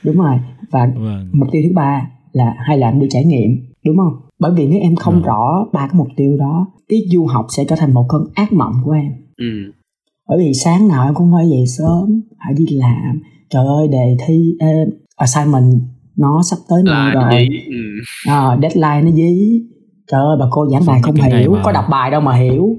Đúng rồi. Và vâng. mục tiêu thứ ba là hay là em đi trải nghiệm đúng không? Bởi vì nếu em không vâng. rõ ba cái mục tiêu đó cái du học sẽ trở thành một cơn ác mộng của em. Ừ. bởi vì sáng nào em cũng phải dậy sớm phải đi làm. Trời ơi đề thi ê, assignment nó sắp tới nơi rồi. ừ. à, deadline nó dí. Trời ơi bà cô giảng bài không hiểu. có đọc bài đâu mà hiểu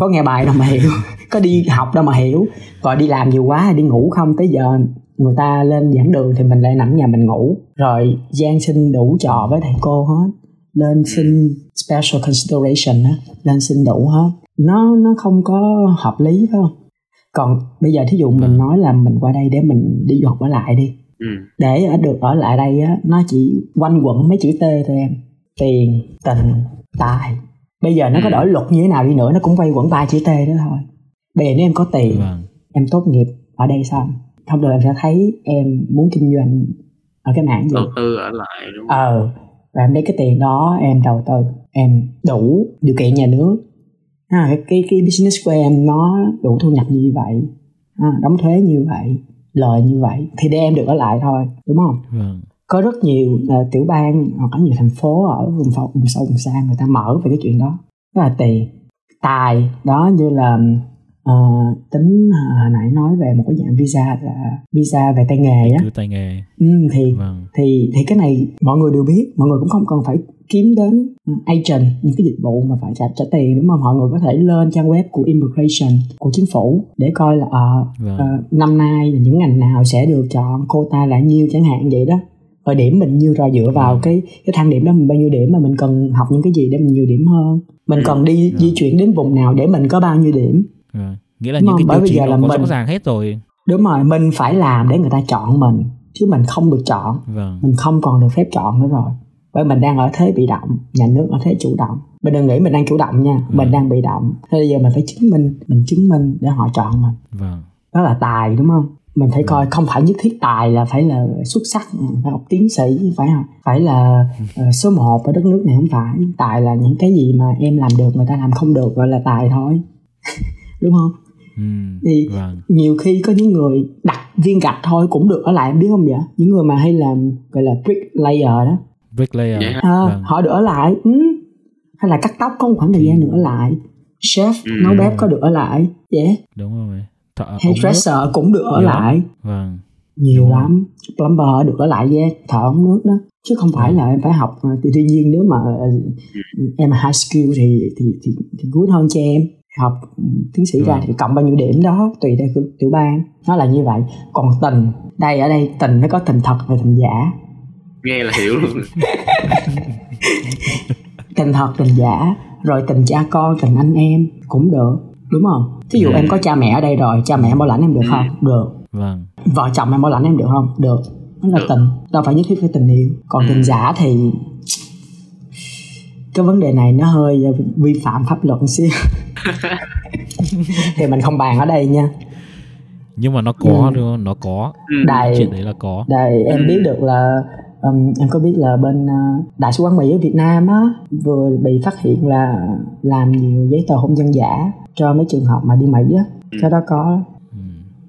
có nghe bài đâu mà hiểu? Có đi học đâu mà hiểu? Rồi đi làm nhiều quá đi ngủ không? Tới giờ người ta lên giảng đường thì mình lại nằm nhà mình ngủ. Rồi gian xin đủ trò với thầy cô hết. Lên xin special consideration á lên xin đủ hết. Nó nó không có hợp lý phải không? Còn bây giờ thí dụ mình ừ. nói là mình qua đây để mình đi du học ở lại đi. Ừ. để ở được ở lại đây á nó chỉ quanh quẩn mấy chữ t thôi em. Tiền tình tài bây giờ nó có ừ. đổi luật như thế nào đi nữa nó cũng quay quẩn ba chữ t đó thôi. Bây giờ nếu em có tiền vâng. em tốt nghiệp ở đây xong thông thường em sẽ thấy em muốn kinh doanh ở cái mảng gì? Đầu tư ở lại đúng không? Ờ và em lấy cái tiền đó em đầu tư em đủ điều kiện nhà nước. À, cái, cái cái business của em nó đủ thu nhập như vậy à, đóng thuế như vậy lời như vậy thì để em được ở lại thôi đúng không? Vâng có rất nhiều uh, tiểu bang hoặc có nhiều thành phố ở vùng sâu vùng sâu vùng xa người ta mở về cái chuyện đó. Đó là tiền tài đó như là uh, tính uh, hồi nãy nói về một cái dạng visa là visa về tay nghề á. Tay nghề. Ừ, thì vâng. thì thì cái này mọi người đều biết mọi người cũng không cần phải kiếm đến agent những cái dịch vụ mà phải trả trả tiền đúng không? Mọi người có thể lên trang web của immigration của chính phủ để coi là uh, vâng. uh, năm nay là những ngành nào sẽ được chọn quota là nhiêu chẳng hạn vậy đó rồi điểm mình nhiêu rồi dựa vào vâng. cái cái thang điểm đó mình bao nhiêu điểm mà mình cần học những cái gì để mình nhiều điểm hơn mình ừ. cần đi di chuyển đến vùng nào để mình có bao nhiêu điểm ừ. nghĩa là những cái tiêu chí nó có mình, rõ ràng hết rồi đúng rồi mình phải làm để người ta chọn mình chứ mình không được chọn vâng. mình không còn được phép chọn nữa rồi bởi mình đang ở thế bị động nhà nước ở thế chủ động mình đừng nghĩ mình đang chủ động nha vâng. mình đang bị động thế bây giờ mình phải chứng minh mình chứng minh để họ chọn mình vâng. đó là tài đúng không mình phải coi không phải nhất thiết tài là phải là xuất sắc phải học tiến sĩ phải không phải là uh, số 1 ở đất nước này không phải tài là những cái gì mà em làm được người ta làm không được gọi là tài thôi <laughs> đúng không ừ, thì vâng. nhiều khi có những người đặt viên gạch thôi cũng được ở lại em biết không vậy những người mà hay làm gọi là bricklayer đó bricklayer à, vâng. họ được ở lại ừ. hay là cắt tóc có một khoảng thời gian nữa ở lại chef ừ. nấu bếp có được ở lại vậy yeah. đúng rồi thợ hairdresser cũng được ở Nhiều lại. Vâng. Nhiều Đúng lắm. Plumber được ở lại với thợ ống nước đó. Chứ không phải ừ. là em phải học ờ, thì tuy nhiên nếu mà ờ, em high skill thì thì thì, thì good hơn cho em. Học tiến sĩ ra thì cộng bao nhiêu điểm đó tùy theo tiểu ban nó là như vậy. Còn tình đây ở đây tình nó có tình thật và tình giả. Nghe là hiểu luôn. <laughs> Tình thật tình giả. Rồi tình cha con tình anh em cũng được đúng không? Ví dụ ừ. em có cha mẹ ở đây rồi cha mẹ em bảo lãnh em được không? Được. Vâng. Vợ chồng em bảo lãnh em được không? Được. Đó là tình. Đâu phải nhất thiết phải tình yêu. Còn tình giả thì cái vấn đề này nó hơi vi phạm pháp luật một xíu. <laughs> Thì mình không bàn ở đây nha. Nhưng mà nó có ừ. đúng nó có. Đây chuyện đấy là có. đây em biết được là um, em có biết là bên uh, đại sứ quán mỹ ở việt nam á vừa bị phát hiện là làm nhiều giấy tờ hôn nhân giả cho mấy trường hợp mà đi mỹ á ừ. cái đó có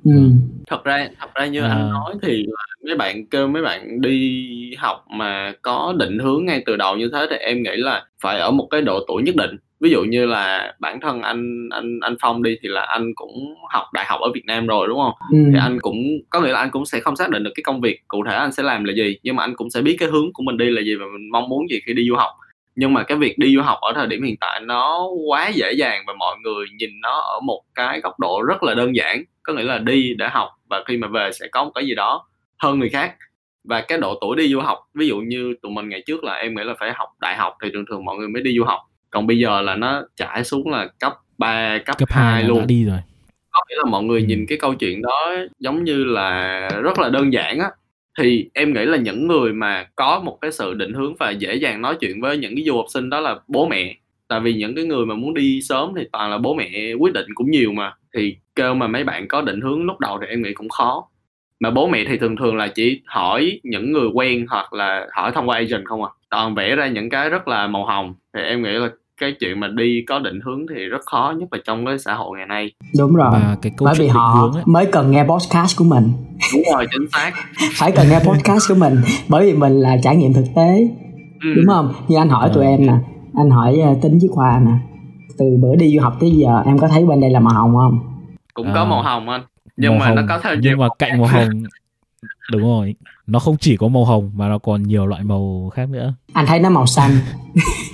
ừ. Ừ. thật ra thật ra như à. anh nói thì mấy bạn kêu mấy bạn đi học mà có định hướng ngay từ đầu như thế thì em nghĩ là phải ở một cái độ tuổi nhất định ví dụ như là bản thân anh anh anh phong đi thì là anh cũng học đại học ở việt nam rồi đúng không ừ. thì anh cũng có nghĩa là anh cũng sẽ không xác định được cái công việc cụ thể anh sẽ làm là gì nhưng mà anh cũng sẽ biết cái hướng của mình đi là gì và mình mong muốn gì khi đi du học nhưng mà cái việc đi du học ở thời điểm hiện tại nó quá dễ dàng và mọi người nhìn nó ở một cái góc độ rất là đơn giản. Có nghĩa là đi để học và khi mà về sẽ có một cái gì đó hơn người khác. Và cái độ tuổi đi du học ví dụ như tụi mình ngày trước là em nghĩ là phải học đại học thì thường thường mọi người mới đi du học. Còn bây giờ là nó trải xuống là cấp 3, cấp, cấp 2, 2 luôn. đi rồi. Có nghĩa là mọi người ừ. nhìn cái câu chuyện đó giống như là rất là đơn giản á thì em nghĩ là những người mà có một cái sự định hướng và dễ dàng nói chuyện với những cái du học sinh đó là bố mẹ. Tại vì những cái người mà muốn đi sớm thì toàn là bố mẹ quyết định cũng nhiều mà. Thì kêu mà mấy bạn có định hướng lúc đầu thì em nghĩ cũng khó. Mà bố mẹ thì thường thường là chỉ hỏi những người quen hoặc là hỏi thông qua agent không à. Toàn vẽ ra những cái rất là màu hồng. Thì em nghĩ là cái chuyện mà đi có định hướng thì rất khó nhất là trong cái xã hội ngày nay. Đúng rồi. Và cái câu bởi vì họ hướng ấy. mới cần nghe podcast của mình. Đúng rồi chính xác. <laughs> Phải cần nghe podcast của mình bởi vì mình là trải nghiệm thực tế. Ừ. đúng không? Như anh hỏi ừ. tụi em nè anh hỏi uh, tính với khoa nè từ bữa đi du học tới giờ em có thấy bên đây là màu hồng không? Cũng à, có màu hồng anh nhưng màu mà hồng, nó có thêm nhưng mà cạnh màu hồng đúng rồi. Nó không chỉ có màu hồng mà nó còn nhiều loại màu khác nữa. Anh thấy nó màu xanh <laughs>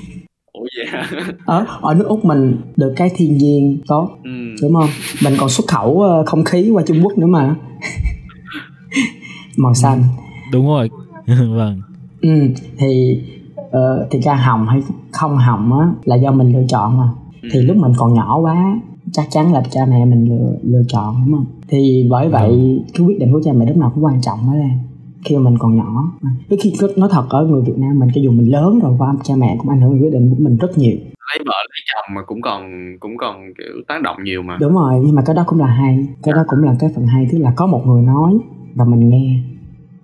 vậy hả? Ở, ở nước Úc mình được cái thiên nhiên tốt ừ. đúng không? Mình còn xuất khẩu ờ, không khí qua Trung Quốc nữa mà <laughs> màu xanh đúng rồi <laughs> vâng ừ, thì uh, thì ra hồng hay không hồng á là do mình lựa chọn mà ừ. thì lúc mình còn nhỏ quá chắc chắn là cha mẹ mình lựa lựa chọn đúng không thì bởi vậy ừ. cái quyết định của cha mẹ lúc nào cũng quan trọng đó em khi mà mình còn nhỏ cái khi nói thật ở người Việt Nam mình cho dù mình lớn rồi qua cha mẹ cũng ảnh hưởng quyết định của mình rất nhiều. Lấy vợ lấy chồng mà cũng còn cũng còn kiểu tác động nhiều mà. Đúng rồi nhưng mà cái đó cũng là hay. Cái đó cũng là cái phần hay tức là có một người nói và mình nghe.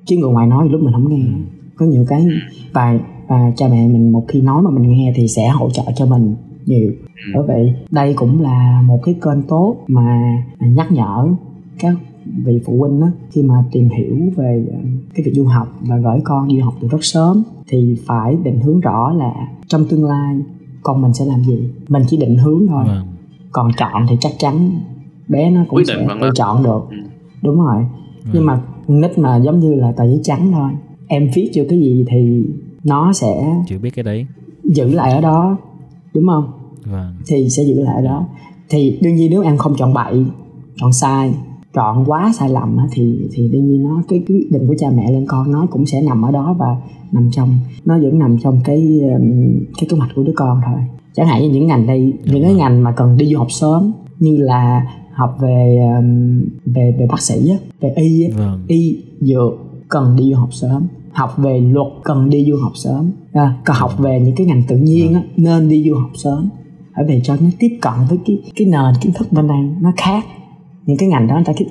Chứ người ngoài nói lúc mình không nghe. Ừ. có nhiều cái và và cha mẹ mình một khi nói mà mình nghe thì sẽ hỗ trợ cho mình nhiều. Ừ. bởi vậy đây cũng là một cái kênh tốt mà nhắc nhở các vị phụ huynh đó, khi mà tìm hiểu về ờ, cái việc du học và gửi con du học từ rất sớm thì phải định hướng rõ là trong tương lai con mình sẽ làm gì. Mình chỉ định hướng thôi. Vâng. còn chọn thì chắc chắn bé nó cũng Quyết sẽ tự chọn được. Ừ. đúng rồi. Ừ. nhưng mà nít mà giống như là tờ giấy trắng thôi. Em viết chưa cái gì thì nó sẽ chưa biết cái đấy. giữ lại ở đó. Đúng không? Vâng. thì sẽ giữ lại ở đó. Thì đương nhiên nếu em không chọn bậy chọn sai chọn quá sai lầm thì thì đương nhiên nó cái quyết định của cha mẹ lên con nó cũng sẽ nằm ở đó và nằm trong nó vẫn nằm trong cái cái kế hoạch của đứa con thôi. Chẳng hạn như những ngành đây những cái ngành mà cần đi du học sớm như là học về về về bác sĩ về y vâng. y dược cần đi du học sớm. Học về luật cần đi du học sớm. À, còn học về những cái ngành tự nhiên á, nên đi du học sớm. Phải về cho nó tiếp cận với cái cái nền kiến thức bên đây nó khác những cái ngành đó người ta cái,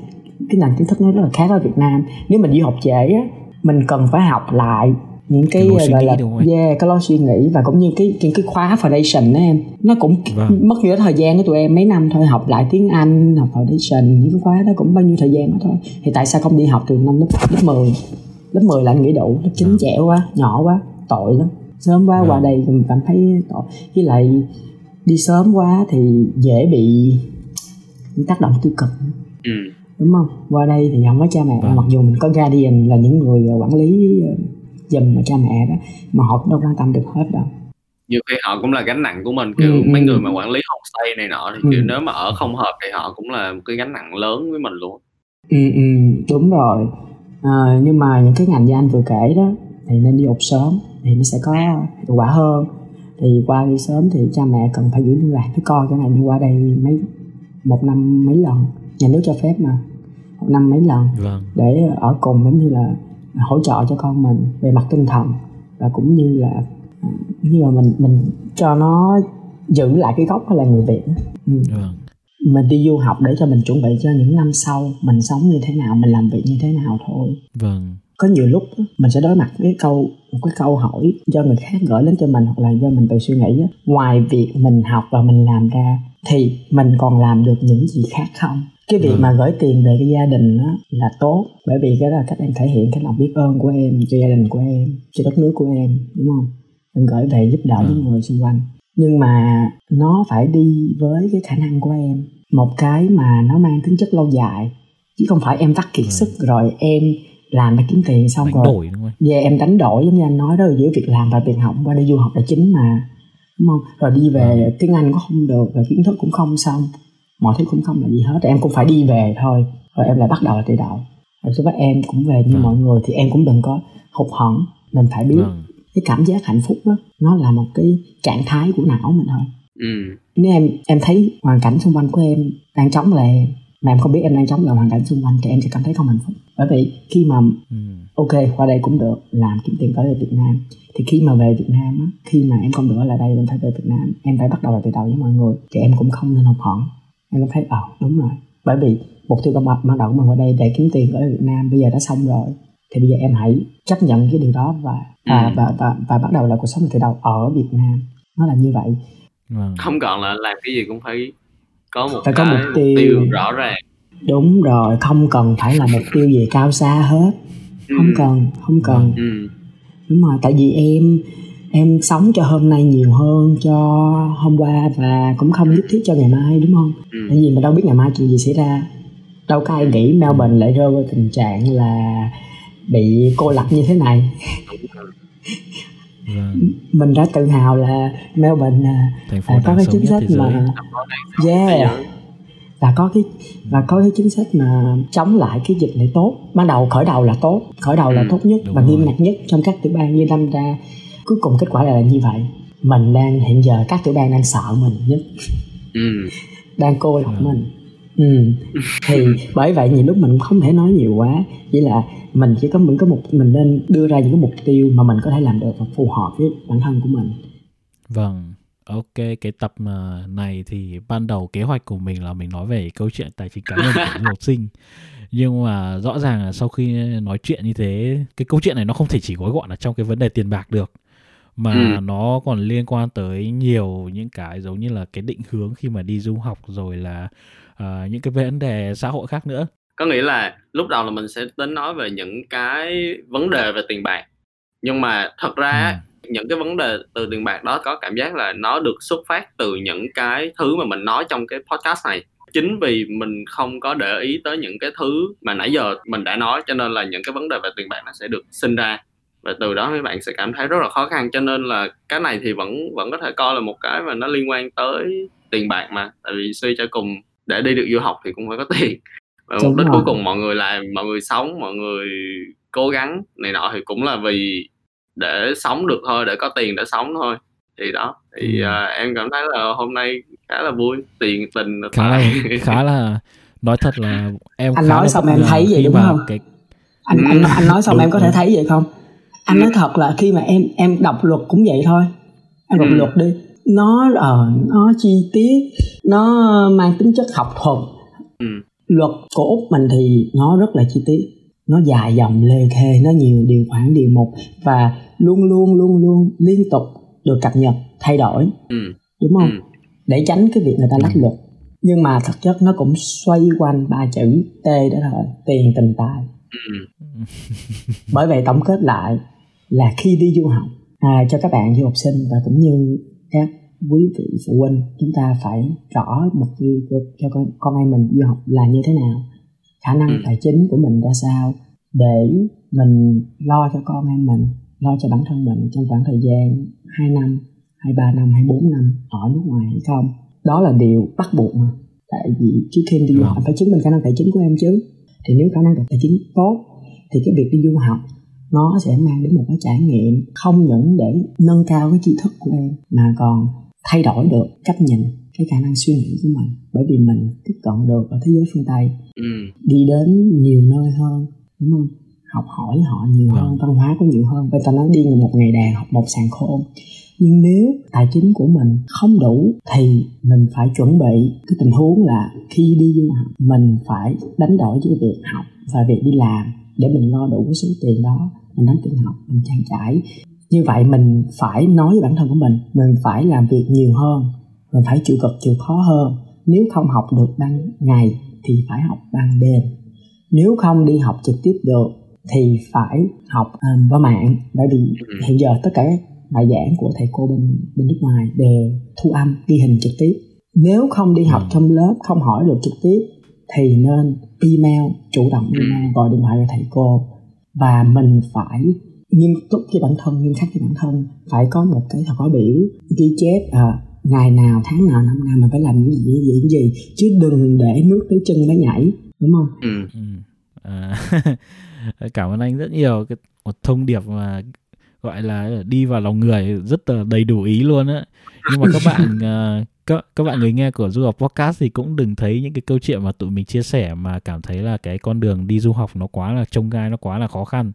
cái nền kiến thức nó rất là khác ở Việt Nam. Nếu mình du học trễ á mình cần phải học lại những cái, cái gọi là yeah, cái lối suy nghĩ và cũng như cái cái, cái khóa foundation đó em. Nó cũng vâng. mất nhiều thời gian của tụi em mấy năm thôi học lại tiếng Anh học foundation những cái khóa đó cũng bao nhiêu thời gian đó thôi. Thì tại sao không đi học từ năm lớp lớp 10 lớp 10 là anh nghĩ đủ lớp 9 vâng. trẻ quá nhỏ quá tội lắm. Sớm quá vâng. qua đây mình cảm thấy tội. Với lại đi sớm quá thì dễ bị những tác động tiêu cực ừ. đúng không qua đây thì không có cha mẹ vâng. mặc dù mình có guardian là những người quản lý dùm mà cha mẹ đó mà họ cũng đâu quan tâm được hết đâu nhiều khi họ cũng là gánh nặng của mình kiểu ừ, mấy ừ. người mà quản lý homestay này nọ thì ừ. kiểu nếu mà ở không hợp thì họ cũng là một cái gánh nặng lớn với mình luôn ừ, ừ đúng rồi à, nhưng mà những cái ngành như anh vừa kể đó thì nên đi học sớm thì nó sẽ có hiệu quả hơn thì qua đi sớm thì cha mẹ cần phải giữ liên lạc với con chẳng hạn như qua đây mấy một năm mấy lần. Nhà nước cho phép mà một năm mấy lần. Vâng. để ở cùng giống như là hỗ trợ cho con mình về mặt tinh thần. Và cũng như là à, như là mình mình cho nó giữ lại cái gốc là người Việt ừ. vâng. mình đi du học để cho mình chuẩn bị cho những năm sau mình sống như thế nào mình làm việc như thế nào thôi. Vâng. Có nhiều lúc mình sẽ đối mặt với câu một cái câu hỏi do người khác gửi đến cho mình hoặc là do mình tự suy nghĩ ngoài việc mình học và mình làm ra thì mình còn làm được những gì khác không? Cái việc ừ. mà gửi tiền về cái gia đình đó là tốt. Bởi vì cái đó là cách em thể hiện cái lòng biết ơn của em cho gia đình của em cho đất nước của em đúng không? Em gửi về giúp đỡ ừ. những người xung quanh. Nhưng mà nó phải đi với cái khả năng của em. Một cái mà nó mang tính chất lâu dài. Chứ không phải em vắt kiệt ừ. sức rồi em làm để kiếm tiền xong đánh rồi về em đánh đổi giống như anh nói đó giữa việc làm và việc học. Qua đi du học là chính mà đúng không rồi đi về ừ. tiếng anh cũng không được và kiến thức cũng không xong mọi thứ cũng không là gì hết em cũng phải đi về thôi rồi em lại bắt đầu từ đầu rồi lúc đó em cũng về như ừ. mọi người thì em cũng đừng có hụt hẫng mình phải biết ừ. cái cảm giác hạnh phúc đó nó là một cái trạng thái của não mình thôi ừ. nếu em em thấy hoàn cảnh xung quanh của em đang chống là mà em không biết em đang chống lại hoàn cảnh xung quanh thì em sẽ cảm thấy không hạnh phúc. Bởi vì khi mà ừ. ok qua đây cũng được làm kiếm tiền tới Việt Nam. Thì khi mà về Việt Nam á khi mà em không được ở lại đây em phải về Việt Nam em phải bắt đầu lại từ đầu với mọi người. Thì em cũng không nên học hỏi. Em cũng thấy ờ đúng rồi. Bởi vì mục tiêu ban ban đầu của mình qua đây để kiếm tiền ở Việt Nam bây giờ đã xong rồi. Thì bây giờ em hãy chấp nhận cái điều đó và và ừ. và, và, và bắt đầu lại cuộc sống từ đầu ở Việt Nam. Nó là như vậy. Vâng. không còn là làm cái gì cũng phải có một phải có mục tiêu. tiêu rõ ràng đúng rồi không cần phải là mục tiêu gì cao xa hết không ừ. cần không cần ừ. đúng rồi tại vì em em sống cho hôm nay nhiều hơn cho hôm qua và cũng không nhất thiết cho ngày mai đúng không ừ. tại vì mình đâu biết ngày mai chuyện gì xảy ra đâu có ai nghĩ Melbourne lại rơi vào tình trạng là bị cô lập như thế này <laughs> Vâng. mình đã tự hào là Melbourne à, à, có cái chính sách mà yeah. và có cái và có cái chính sách mà chống lại cái dịch này tốt. Ban đầu khởi đầu là tốt khởi đầu là ừ, tốt nhất và nghiêm ngặt nhất trong các tiểu bang như năm ra cuối cùng kết quả là như vậy. Mình đang hiện giờ các tiểu bang đang sợ mình nhất. Ừ. đang cô lập ừ. mình ừ. thì <laughs> bởi vậy nhiều lúc mình cũng không thể nói nhiều quá chỉ là mình chỉ có mình có một mình nên đưa ra những cái mục tiêu mà mình có thể làm được và phù hợp với bản thân của mình vâng Ok, cái tập này thì ban đầu kế hoạch của mình là mình nói về câu chuyện tài chính cá nhân của <laughs> học sinh. Nhưng mà rõ ràng là sau khi nói chuyện như thế, cái câu chuyện này nó không thể chỉ gói gọn ở trong cái vấn đề tiền bạc được mà ừ. nó còn liên quan tới nhiều những cái giống như là cái định hướng khi mà đi du học rồi là uh, những cái vấn đề xã hội khác nữa. Có nghĩa là lúc đầu là mình sẽ tính nói về những cái vấn đề về tiền bạc nhưng mà thật ra ừ. những cái vấn đề từ tiền bạc đó có cảm giác là nó được xuất phát từ những cái thứ mà mình nói trong cái podcast này. Chính vì mình không có để ý tới những cái thứ mà nãy giờ mình đã nói cho nên là những cái vấn đề về tiền bạc nó sẽ được sinh ra. Và từ đó mấy bạn sẽ cảm thấy rất là khó khăn cho nên là cái này thì vẫn vẫn có thể coi là một cái mà nó liên quan tới tiền bạc mà. Tại vì suy cho cùng để đi được du học thì cũng phải có tiền. Và mục đích cuối cùng mọi người làm mọi người sống mọi người cố gắng này nọ thì cũng là vì để sống được thôi để có tiền để sống thôi. Thì đó thì ừ. uh, em cảm thấy là hôm nay khá là vui tiền tình khá là khá là nói thật là em anh nói xong em thấy vậy đúng không? cái... anh, anh anh nói xong em có thể thấy vậy không? Anh nói thật là khi mà em em đọc luật cũng vậy thôi. Em đọc ừ. luật đi nó uh, nó chi tiết nó mang tính chất học thuật ừ. luật của úc mình thì nó rất là chi tiết nó dài dòng lê thê nó nhiều điều khoản điều mục và luôn luôn luôn luôn liên tục được cập nhật thay đổi ừ. đúng không ừ. để tránh cái việc người ta lách luật nhưng mà thực chất nó cũng xoay quanh ba chữ t đó thôi tiền tình tài ừ. bởi vậy tổng kết lại là khi đi du học à, cho các bạn du học sinh và cũng như các quý vị phụ huynh chúng ta phải rõ mục tiêu cho con, con em mình du học là như thế nào khả năng ừ. tài chính của mình ra sao để mình lo cho con em mình lo cho bản thân mình trong khoảng thời gian 2 năm, 2 3 năm, 2 4 năm ở nước ngoài hay không. Đó là điều bắt buộc mà. Tại vì trước khi đi du học phải chứng minh khả năng tài chính của em chứ. Thì nếu khả năng tài chính tốt thì cái việc đi du học nó sẽ mang đến một cái trải nghiệm không những để nâng cao cái tri thức của em mà còn thay đổi được cách nhìn cái khả năng suy nghĩ của mình. Bởi vì mình tiếp cận được ở thế giới phương tây ừ. đi đến nhiều nơi hơn đúng không? Học hỏi họ nhiều ừ. hơn văn hóa có nhiều hơn. Vậy ta nói đi một ngày đàn học một sàn khôn nhưng nếu tài chính của mình không đủ thì mình phải chuẩn bị cái tình huống là khi đi du học mình phải đánh đổi giữa việc học và việc đi làm để mình lo đủ cái số tiền đó mình đánh tiền học mình trang trải. Như vậy mình phải nói với bản thân của mình mình phải làm việc nhiều hơn mình phải chịu cực chịu khó hơn. Nếu không học được ban ngày thì phải học ban đêm. Nếu không đi học trực tiếp được thì phải học um, qua mạng. Bởi vì ừ. hiện giờ tất cả các bài giảng của thầy cô bên bên nước ngoài đều thu âm ghi hình trực tiếp. Nếu không đi học ừ. trong lớp không hỏi được trực tiếp thì nên email chủ động email gọi điện thoại cho thầy cô và mình phải nghiêm túc với bản thân nghiêm khắc với bản thân. Phải có một cái thật có biểu ghi chép à, ngày nào tháng nào năm nào mình phải làm những gì những gì, những gì. Chứ đừng để nước tới chân mới nhảy đúng không? Ừ. ừ. À, <laughs> cảm ơn anh rất nhiều. Cái một thông điệp mà gọi là đi vào lòng người rất là đầy đủ ý luôn á. Nhưng mà các <laughs> bạn uh, các các bạn người nghe của du học podcast thì cũng đừng thấy những cái câu chuyện mà tụi mình chia sẻ mà cảm thấy là cái con đường đi du học nó quá là trông gai nó quá là khó khăn.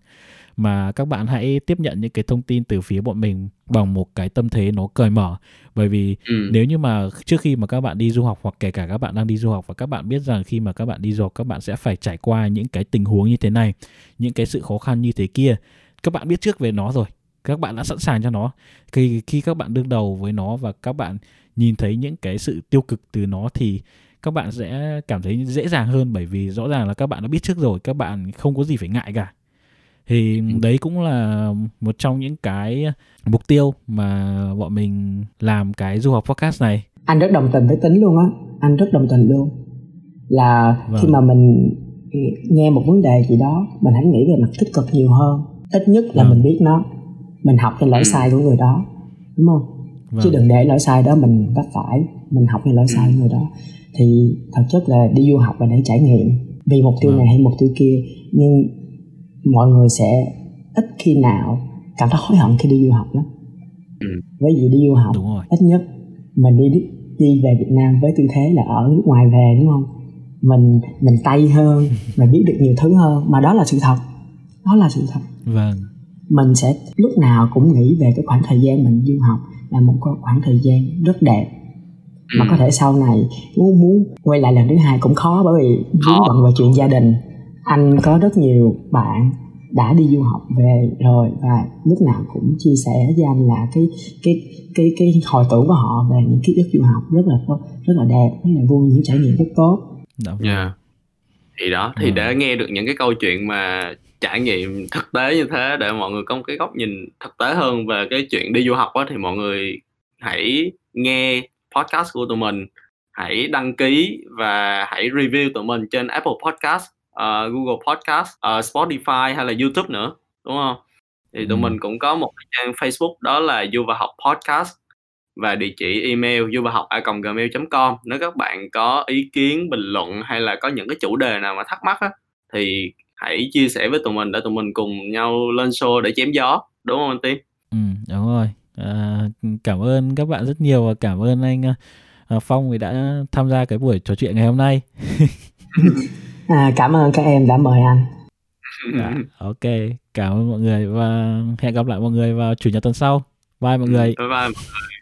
Mà các bạn hãy tiếp nhận những cái thông tin từ phía bọn mình bằng một cái tâm thế nó cởi mở. Bởi vì ừ. nếu như mà trước khi mà các bạn đi du học hoặc kể cả các bạn đang đi du học và các bạn biết rằng khi mà các bạn đi du học các bạn sẽ phải trải qua những cái tình huống như thế này những cái sự khó khăn như thế kia. Các bạn biết trước về nó rồi các bạn đã sẵn sàng cho nó. Khi khi các bạn đương đầu với nó và các bạn nhìn thấy những cái sự tiêu cực từ nó thì các bạn sẽ cảm thấy dễ dàng hơn bởi vì rõ ràng là các bạn đã biết trước rồi các bạn không có gì phải ngại cả. Thì ừ. đấy cũng là một trong những cái mục tiêu mà bọn mình làm cái du học podcast này. Anh rất đồng tình với tính luôn á. Anh rất đồng tình luôn. Là vâng. khi mà mình nghe một vấn đề gì đó mình hãy nghĩ về mặt tích cực nhiều hơn. Ít nhất là vâng. mình biết nó mình học trên lỗi ừ. sai của người đó đúng không? Vâng. chứ đừng để lỗi sai đó mình vấp phải mình học trên lỗi sai của người đó. Thì thật chất là đi du học là để trải nghiệm vì mục tiêu vâng. này hay mục tiêu kia nhưng mọi người sẽ ít khi nào cảm thấy hối hận khi đi du học lắm. Ừ. với gì đi du học ít nhất mình đi đi về Việt Nam với tư thế là ở nước ngoài về đúng không? Mình mình tay hơn <laughs> mình biết được nhiều thứ hơn mà đó là sự thật. Đó là sự thật. Vâng mình sẽ lúc nào cũng nghĩ về cái khoảng thời gian mình du học là một khoảng thời gian rất đẹp. Mà có ừ. thể sau này muốn muốn quay lại lần thứ hai cũng khó bởi vì vướng bận về chuyện gia đình. Anh có rất nhiều bạn đã đi du học về rồi và lúc nào cũng chia sẻ với anh là cái cái cái cái hồi tưởng của họ về những ký ức du học rất là rất là đẹp rất là vui những trải nghiệm rất tốt. Dạ yeah. thì đó thì để nghe được những cái câu chuyện mà trải nghiệm thực tế như thế để mọi người có một cái góc nhìn thực tế hơn về cái chuyện đi du học á thì mọi người hãy nghe podcast của tụi mình hãy đăng ký và hãy review tụi mình trên Apple Podcast, uh, Google Podcast, uh, Spotify hay là YouTube nữa đúng không? Thì tụi ừ. mình cũng có một trang Facebook đó là Du và học podcast và địa chỉ email du và học a gmail.com nếu các bạn có ý kiến bình luận hay là có những cái chủ đề nào mà thắc mắc á thì hãy chia sẻ với tụi mình để tụi mình cùng nhau lên show để chém gió đúng không anh Tiến? Ừ đúng rồi. À, cảm ơn các bạn rất nhiều và cảm ơn anh uh, Phong vì đã tham gia cái buổi trò chuyện ngày hôm nay. <laughs> À, cảm ơn các em đã mời anh. Dạ, ok. Cảm ơn mọi người và hẹn gặp lại mọi người vào chủ nhật tuần sau. Bye mọi người. Bye bye mọi người